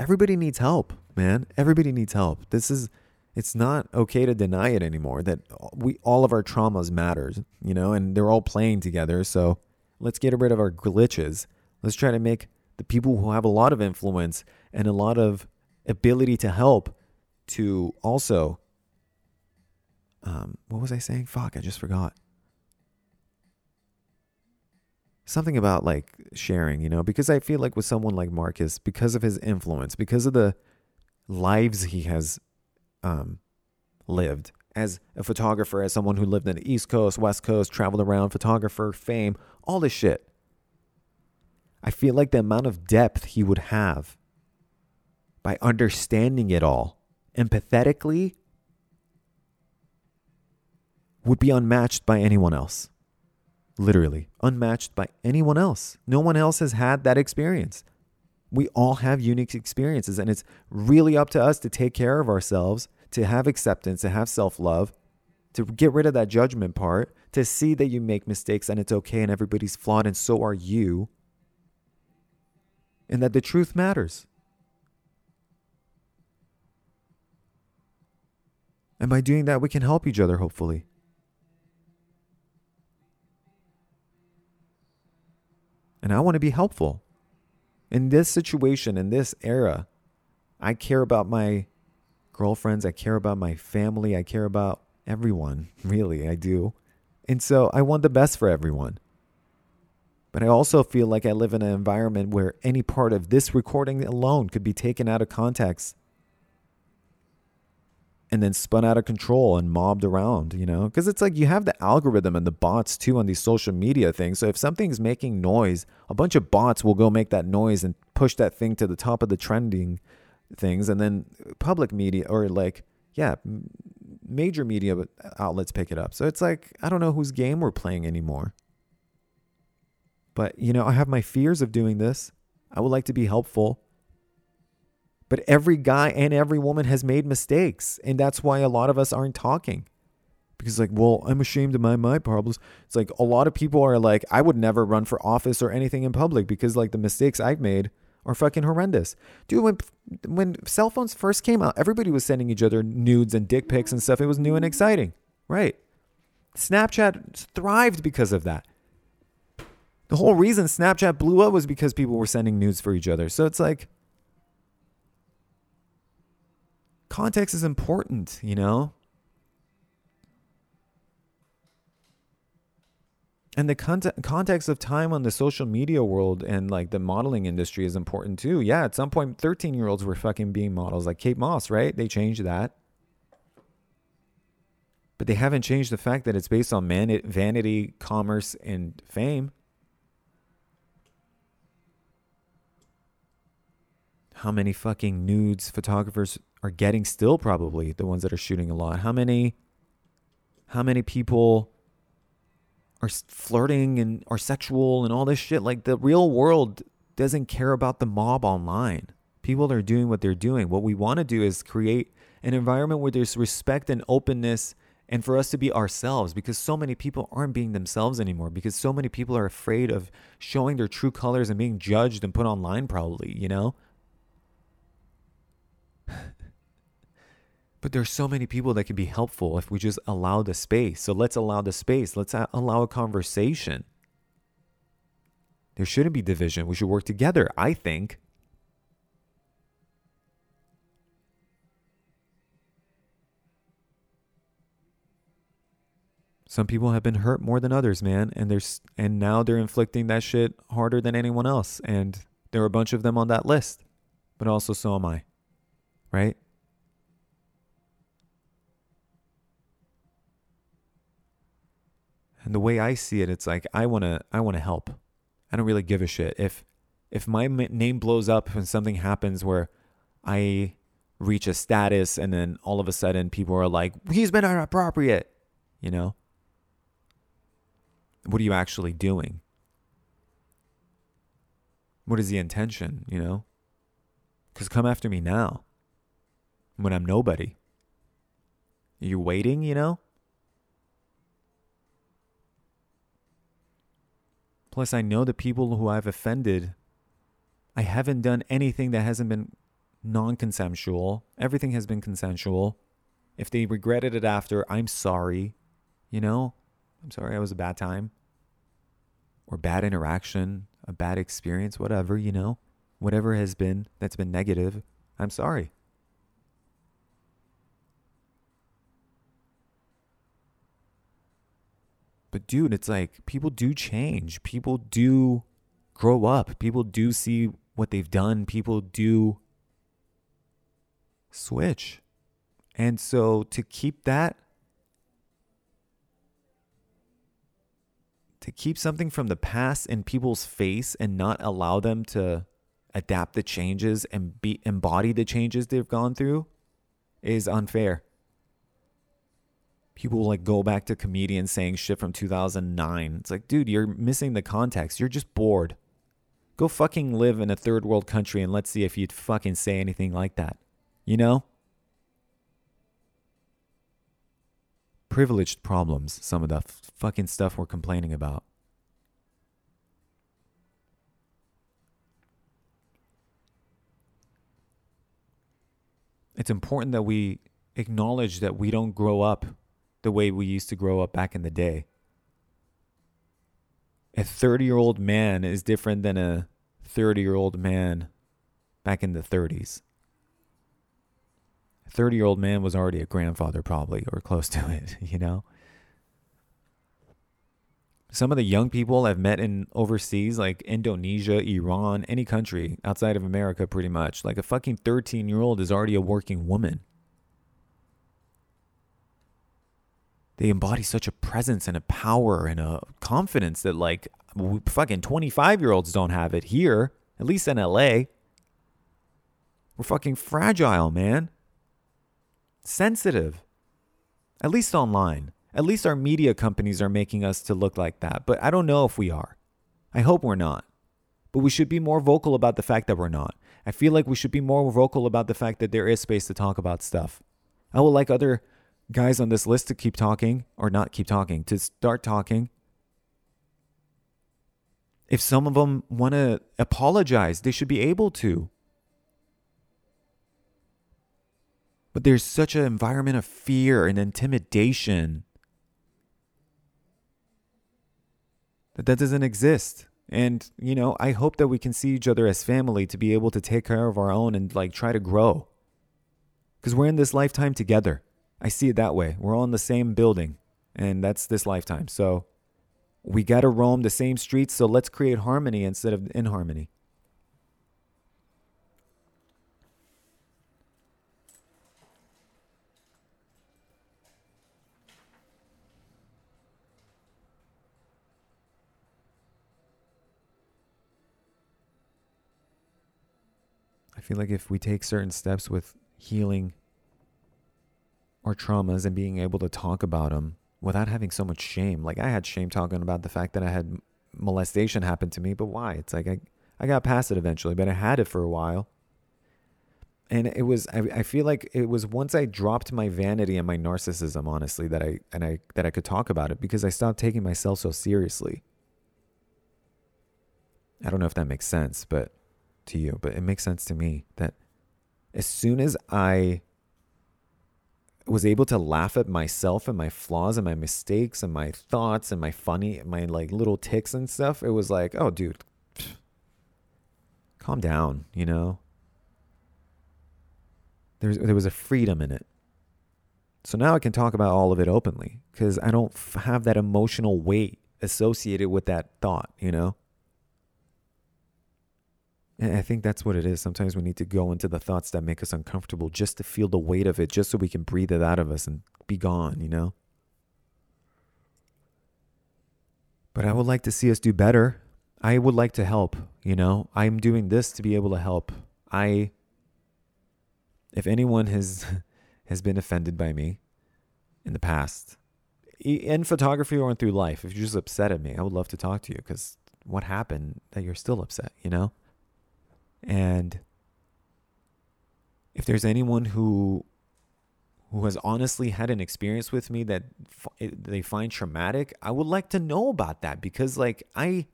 Everybody needs help, man. Everybody needs help. This is it's not okay to deny it anymore that we all of our traumas matters, you know, and they're all playing together. So let's get rid of our glitches. Let's try to make the people who have a lot of influence and a lot of ability to help to also um, what was I saying? Fuck, I just forgot. Something about like sharing, you know, because I feel like with someone like Marcus, because of his influence, because of the lives he has um, lived as a photographer, as someone who lived in the East Coast, West Coast, traveled around, photographer, fame, all this shit. I feel like the amount of depth he would have by understanding it all empathetically would be unmatched by anyone else. Literally, unmatched by anyone else. No one else has had that experience. We all have unique experiences, and it's really up to us to take care of ourselves, to have acceptance, to have self love, to get rid of that judgment part, to see that you make mistakes and it's okay and everybody's flawed and so are you, and that the truth matters. And by doing that, we can help each other, hopefully. And I want to be helpful. In this situation, in this era, I care about my girlfriends. I care about my family. I care about everyone. Really, I do. And so I want the best for everyone. But I also feel like I live in an environment where any part of this recording alone could be taken out of context and then spun out of control and mobbed around, you know? Because it's like you have the algorithm and the bots too on these social media things. So if something's making noise, a bunch of bots will go make that noise and push that thing to the top of the trending things. And then public media or like, yeah, major media outlets pick it up. So it's like, I don't know whose game we're playing anymore. But, you know, I have my fears of doing this. I would like to be helpful. But every guy and every woman has made mistakes. And that's why a lot of us aren't talking. Because, like, well, I'm ashamed of my, my problems. It's like a lot of people are like, I would never run for office or anything in public because, like, the mistakes I've made are fucking horrendous. Dude, when, when cell phones first came out, everybody was sending each other nudes and dick pics and stuff. It was new and exciting. Right. Snapchat thrived because of that. The whole reason Snapchat blew up was because people were sending nudes for each other. So it's like context is important, you know? And the context context of time on the social media world and like the modeling industry is important too. Yeah, at some point, 13 year olds were fucking being models, like Kate Moss, right? They changed that. But they haven't changed the fact that it's based on man- vanity, commerce, and fame. how many fucking nudes photographers are getting still probably the ones that are shooting a lot how many how many people are flirting and are sexual and all this shit like the real world doesn't care about the mob online. People are doing what they're doing. What we want to do is create an environment where there's respect and openness and for us to be ourselves because so many people aren't being themselves anymore because so many people are afraid of showing their true colors and being judged and put online probably you know but there's so many people that can be helpful if we just allow the space. So let's allow the space. Let's uh, allow a conversation. There shouldn't be division. We should work together, I think. Some people have been hurt more than others, man, and there's and now they're inflicting that shit harder than anyone else and there are a bunch of them on that list. But also so am I right? And the way I see it, it's like I want to I want to help. I don't really give a shit if if my name blows up and something happens where I reach a status and then all of a sudden people are like, he's been inappropriate, you know? What are you actually doing? What is the intention, you know? Because come after me now when I'm nobody. You're waiting, you know? Plus, I know the people who I've offended. I haven't done anything that hasn't been non consensual. Everything has been consensual. If they regretted it after, I'm sorry. You know, I'm sorry I was a bad time or bad interaction, a bad experience, whatever, you know, whatever has been that's been negative. I'm sorry. But dude, it's like people do change. People do grow up. People do see what they've done. People do switch. And so to keep that, to keep something from the past in people's face and not allow them to adapt the changes and be embody the changes they've gone through is unfair. People like go back to comedians saying shit from 2009. It's like, dude, you're missing the context. You're just bored. Go fucking live in a third world country and let's see if you'd fucking say anything like that. You know? Privileged problems, some of the f- fucking stuff we're complaining about. It's important that we acknowledge that we don't grow up the way we used to grow up back in the day. A 30 year old man is different than a 30 year old man back in the 30s. 30 year old man was already a grandfather, probably, or close to it, you know? Some of the young people I've met in overseas, like Indonesia, Iran, any country outside of America, pretty much, like a fucking 13 year old is already a working woman. They embody such a presence and a power and a confidence that, like, fucking 25 year olds don't have it here, at least in LA. We're fucking fragile, man sensitive. At least online. At least our media companies are making us to look like that. But I don't know if we are. I hope we're not. But we should be more vocal about the fact that we're not. I feel like we should be more vocal about the fact that there is space to talk about stuff. I would like other guys on this list to keep talking, or not keep talking, to start talking. If some of them want to apologize, they should be able to. But there's such an environment of fear and intimidation that that doesn't exist. And, you know, I hope that we can see each other as family to be able to take care of our own and like try to grow. Because we're in this lifetime together. I see it that way. We're all in the same building, and that's this lifetime. So we got to roam the same streets. So let's create harmony instead of inharmony. I feel like if we take certain steps with healing our traumas and being able to talk about them without having so much shame, like I had shame talking about the fact that I had molestation happen to me, but why? It's like I, I got past it eventually, but I had it for a while. And it was I, I feel like it was once I dropped my vanity and my narcissism, honestly, that I and I that I could talk about it because I stopped taking myself so seriously. I don't know if that makes sense, but to you, but it makes sense to me that as soon as I was able to laugh at myself and my flaws and my mistakes and my thoughts and my funny my like little ticks and stuff, it was like, oh dude, calm down, you know? There's there was a freedom in it. So now I can talk about all of it openly because I don't f- have that emotional weight associated with that thought, you know? And I think that's what it is. Sometimes we need to go into the thoughts that make us uncomfortable just to feel the weight of it, just so we can breathe it out of us and be gone, you know? But I would like to see us do better. I would like to help, you know? I'm doing this to be able to help. I if anyone has has been offended by me in the past, in photography or in through life, if you're just upset at me, I would love to talk to you because what happened that you're still upset, you know? And if there's anyone who who has honestly had an experience with me that f- they find traumatic, I would like to know about that because like I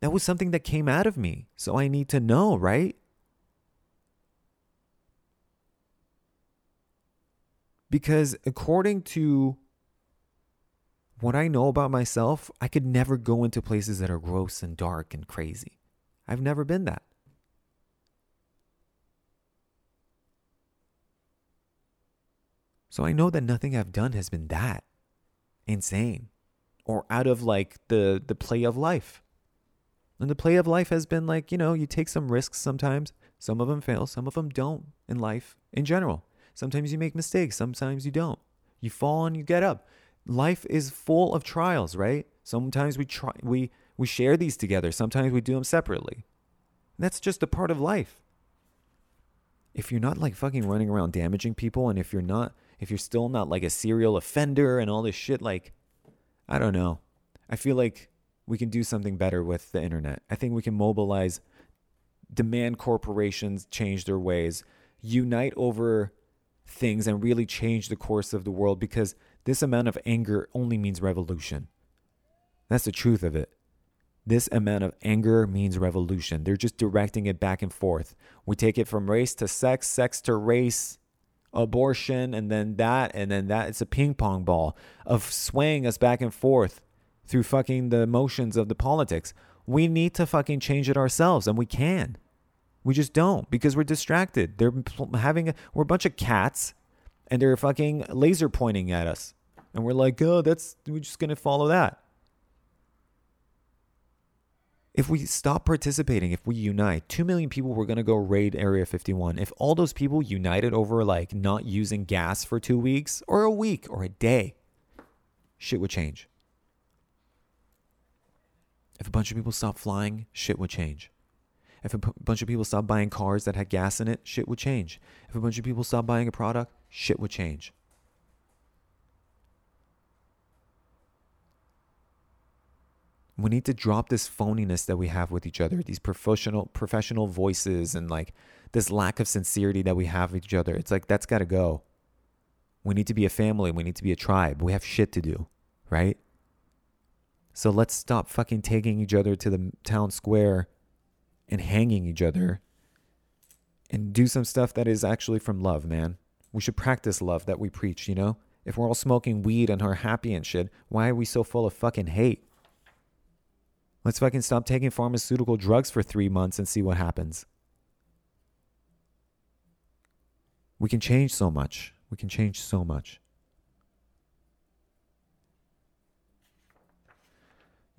that was something that came out of me. So I need to know, right? Because according to what I know about myself, I could never go into places that are gross and dark and crazy. I've never been that. So I know that nothing I've done has been that insane or out of like the the play of life. And the play of life has been like, you know, you take some risks sometimes. Some of them fail, some of them don't in life in general. Sometimes you make mistakes, sometimes you don't. You fall and you get up. Life is full of trials, right? Sometimes we try we we share these together, sometimes we do them separately. That's just a part of life. If you're not like fucking running around damaging people and if you're not if you're still not like a serial offender and all this shit like I don't know. I feel like we can do something better with the internet. I think we can mobilize demand corporations change their ways, unite over things and really change the course of the world because this amount of anger only means revolution. That's the truth of it. This amount of anger means revolution. They're just directing it back and forth. We take it from race to sex, sex to race, abortion, and then that, and then that. It's a ping pong ball of swaying us back and forth through fucking the motions of the politics. We need to fucking change it ourselves, and we can. We just don't because we're distracted. They're having a, we're a bunch of cats, and they're fucking laser pointing at us, and we're like, oh, that's we're just gonna follow that. If we stop participating, if we unite, 2 million people were going to go raid Area 51. If all those people united over like not using gas for two weeks or a week or a day, shit would change. If a bunch of people stopped flying, shit would change. If a p- bunch of people stopped buying cars that had gas in it, shit would change. If a bunch of people stopped buying a product, shit would change. We need to drop this phoniness that we have with each other, these professional professional voices and like this lack of sincerity that we have with each other. It's like that's got to go. We need to be a family, we need to be a tribe. We have shit to do, right? So let's stop fucking taking each other to the town square and hanging each other and do some stuff that is actually from love, man. We should practice love that we preach, you know? If we're all smoking weed and are happy and shit, why are we so full of fucking hate? Let's fucking stop taking pharmaceutical drugs for three months and see what happens. We can change so much. We can change so much.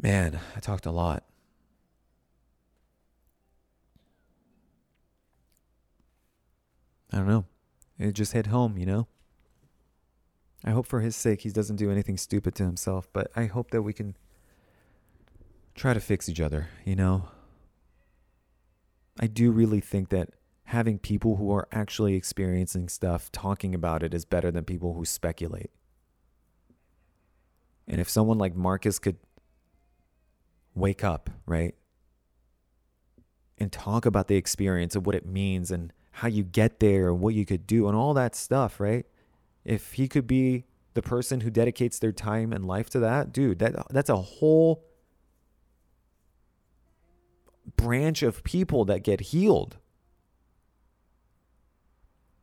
Man, I talked a lot. I don't know. It just hit home, you know? I hope for his sake he doesn't do anything stupid to himself, but I hope that we can try to fix each other, you know? I do really think that having people who are actually experiencing stuff talking about it is better than people who speculate. And if someone like Marcus could wake up, right? And talk about the experience of what it means and how you get there and what you could do and all that stuff, right? If he could be the person who dedicates their time and life to that, dude, that that's a whole branch of people that get healed.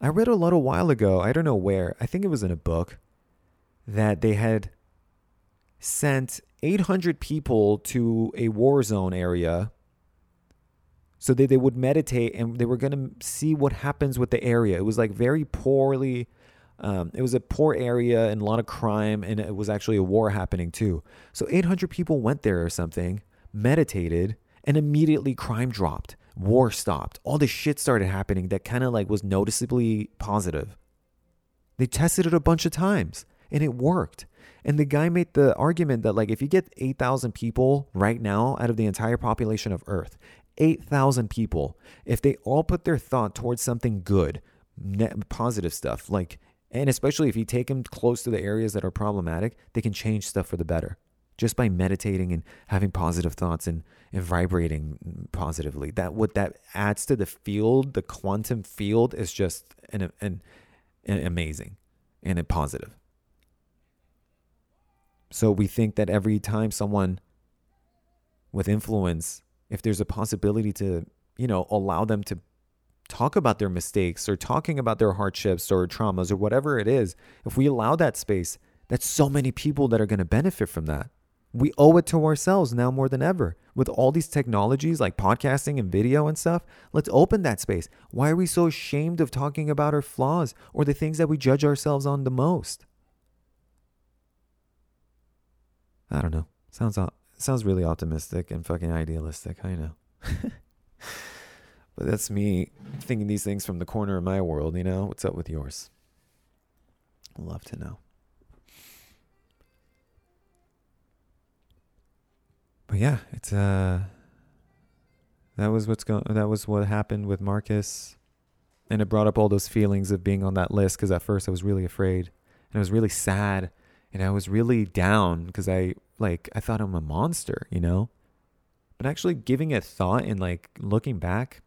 I read a little while ago, I don't know where, I think it was in a book, that they had sent 800 people to a war zone area so they, they would meditate and they were going to see what happens with the area. It was like very poorly, um, it was a poor area and a lot of crime, and it was actually a war happening too. So 800 people went there or something, meditated, and immediately crime dropped. War stopped. All this shit started happening that kind of like was noticeably positive. They tested it a bunch of times and it worked. And the guy made the argument that, like, if you get 8,000 people right now out of the entire population of Earth, 8,000 people, if they all put their thought towards something good, net, positive stuff, like, and especially if you take them close to the areas that are problematic, they can change stuff for the better just by meditating and having positive thoughts and, and vibrating positively. That what that adds to the field, the quantum field, is just an, an, an amazing and a positive. So we think that every time someone with influence, if there's a possibility to, you know, allow them to talk about their mistakes or talking about their hardships or traumas or whatever it is, if we allow that space, that's so many people that are going to benefit from that. We owe it to ourselves now more than ever. With all these technologies like podcasting and video and stuff, let's open that space. Why are we so ashamed of talking about our flaws or the things that we judge ourselves on the most? I don't know. Sounds sounds really optimistic and fucking idealistic. I know. but that's me thinking these things from the corner of my world, you know? What's up with yours? Love to know. But yeah, it's uh that was what's going that was what happened with Marcus and it brought up all those feelings of being on that list cuz at first I was really afraid and I was really sad and I was really down because I like I thought I'm a monster, you know? But actually giving it thought and like looking back,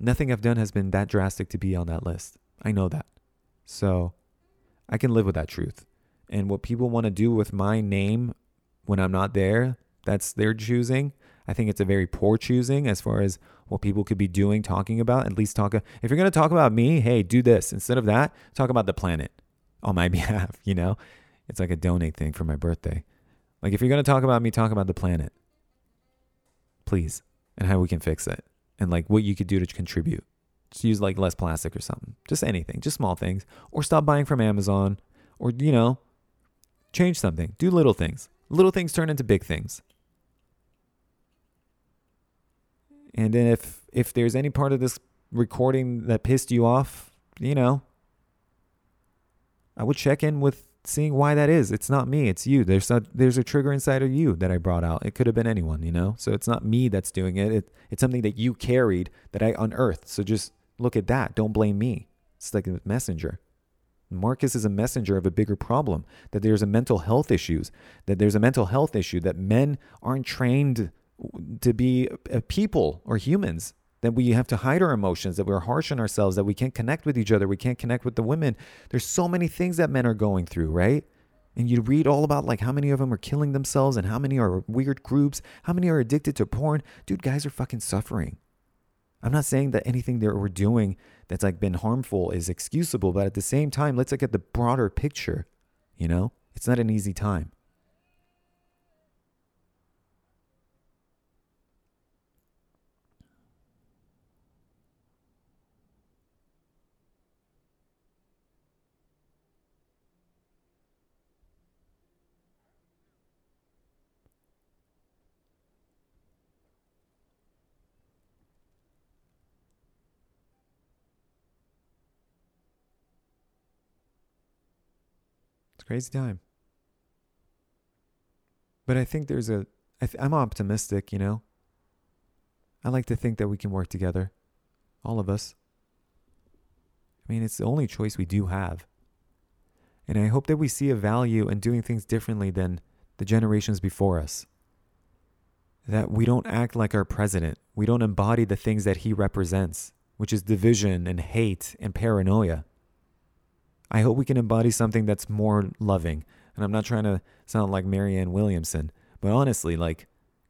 nothing I've done has been that drastic to be on that list. I know that. So I can live with that truth. And what people want to do with my name when I'm not there, that's their choosing. I think it's a very poor choosing as far as what people could be doing, talking about. At least talk. If you're going to talk about me, hey, do this. Instead of that, talk about the planet on my behalf. You know, it's like a donate thing for my birthday. Like if you're going to talk about me, talk about the planet, please, and how we can fix it, and like what you could do to contribute. Just use like less plastic or something. Just anything, just small things, or stop buying from Amazon, or you know, change something. Do little things. Little things turn into big things. And then if if there's any part of this recording that pissed you off, you know, I would check in with seeing why that is. It's not me, it's you. There's a, there's a trigger inside of you that I brought out. It could have been anyone, you know? So it's not me that's doing it. it. It's something that you carried that I unearthed. So just look at that. Don't blame me. It's like a messenger. Marcus is a messenger of a bigger problem that there's a mental health issues, that there's a mental health issue that men aren't trained to be uh, people or humans that we have to hide our emotions, that we're harsh on ourselves, that we can't connect with each other, we can't connect with the women. There's so many things that men are going through, right? And you read all about like how many of them are killing themselves and how many are weird groups, how many are addicted to porn. Dude, guys are fucking suffering. I'm not saying that anything that we're doing that's like been harmful is excusable, but at the same time, let's look at the broader picture. You know, it's not an easy time. Crazy time. But I think there's a. I th- I'm optimistic, you know. I like to think that we can work together, all of us. I mean, it's the only choice we do have. And I hope that we see a value in doing things differently than the generations before us. That we don't act like our president. We don't embody the things that he represents, which is division and hate and paranoia. I hope we can embody something that's more loving. And I'm not trying to sound like Marianne Williamson, but honestly, like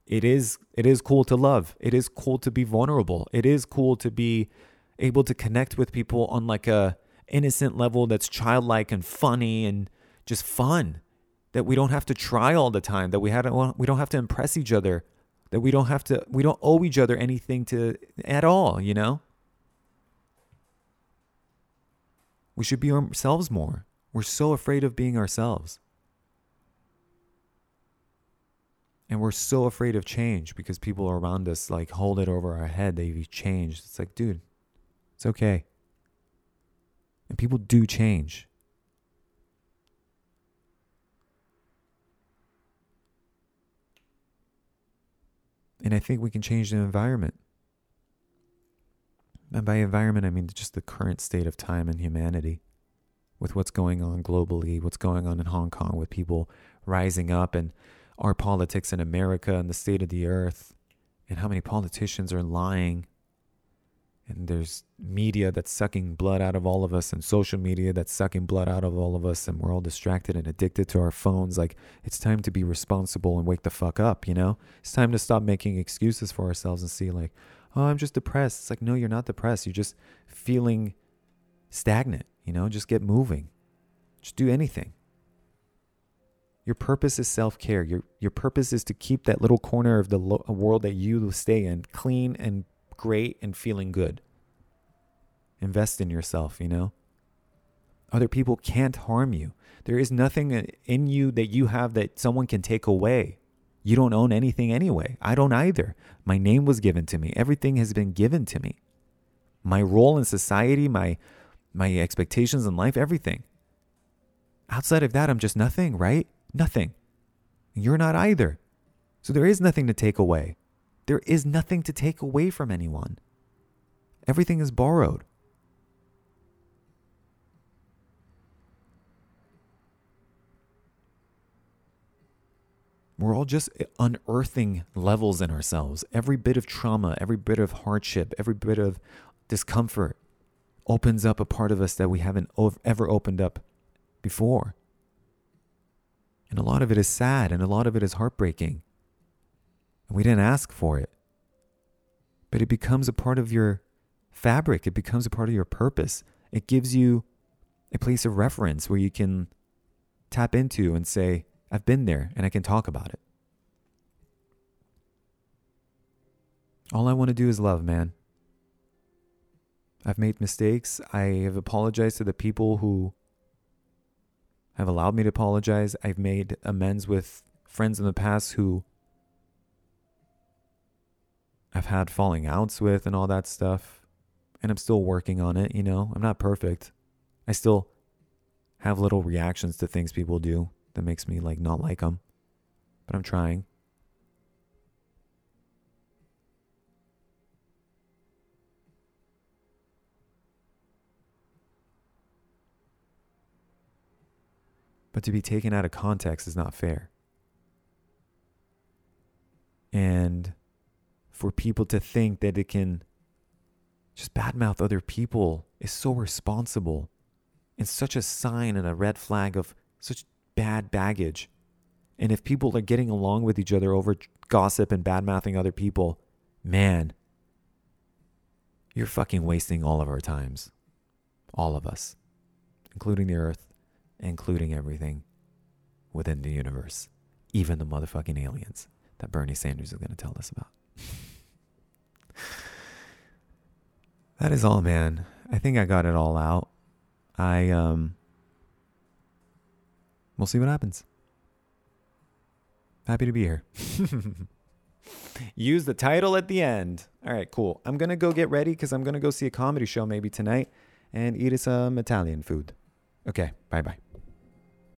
it is it is cool to love. It is cool to be vulnerable. It is cool to be able to connect with people on like a innocent level that's childlike and funny and just fun. That we don't have to try all the time, that we have we don't have to impress each other, that we don't have to we don't owe each other anything to at all, you know? We should be ourselves more. We're so afraid of being ourselves. And we're so afraid of change because people around us like hold it over our head. They've changed. It's like, dude, it's okay. And people do change. And I think we can change the environment. And by environment, I mean just the current state of time and humanity with what's going on globally, what's going on in Hong Kong with people rising up and our politics in America and the state of the earth and how many politicians are lying. And there's media that's sucking blood out of all of us and social media that's sucking blood out of all of us and we're all distracted and addicted to our phones. Like it's time to be responsible and wake the fuck up, you know? It's time to stop making excuses for ourselves and see like, oh, I'm just depressed. It's like, no, you're not depressed. You're just feeling stagnant, you know? Just get moving. Just do anything. Your purpose is self care. Your, your purpose is to keep that little corner of the lo- world that you stay in clean and great and feeling good. Invest in yourself, you know? Other people can't harm you. There is nothing uh, in you that you have that someone can take away. You don't own anything anyway. I don't either. My name was given to me. Everything has been given to me. My role in society, my my expectations in life, everything. Outside of that, I'm just nothing, right? Nothing. You're not either. So there is nothing to take away. There is nothing to take away from anyone. Everything is borrowed. We're all just unearthing levels in ourselves. Every bit of trauma, every bit of hardship, every bit of discomfort opens up a part of us that we haven't ever opened up before. And a lot of it is sad and a lot of it is heartbreaking. And we didn't ask for it. But it becomes a part of your fabric, it becomes a part of your purpose. It gives you a place of reference where you can tap into and say, I've been there and I can talk about it. All I want to do is love, man. I've made mistakes. I have apologized to the people who have allowed me to apologize. I've made amends with friends in the past who I've had falling outs with and all that stuff. And I'm still working on it, you know. I'm not perfect. I still have little reactions to things people do that makes me like not like them. But I'm trying. But to be taken out of context is not fair. And for people to think that it can just badmouth other people is so responsible and such a sign and a red flag of such bad baggage. And if people are getting along with each other over gossip and bad mouthing other people, man, you're fucking wasting all of our times. All of us, including the earth, including everything within the universe, even the motherfucking aliens that Bernie Sanders is going to tell us about. that is all, man. I think I got it all out. I um we'll see what happens. Happy to be here. Use the title at the end. All right, cool. I'm going to go get ready cuz I'm going to go see a comedy show maybe tonight and eat some Italian food. Okay, bye-bye.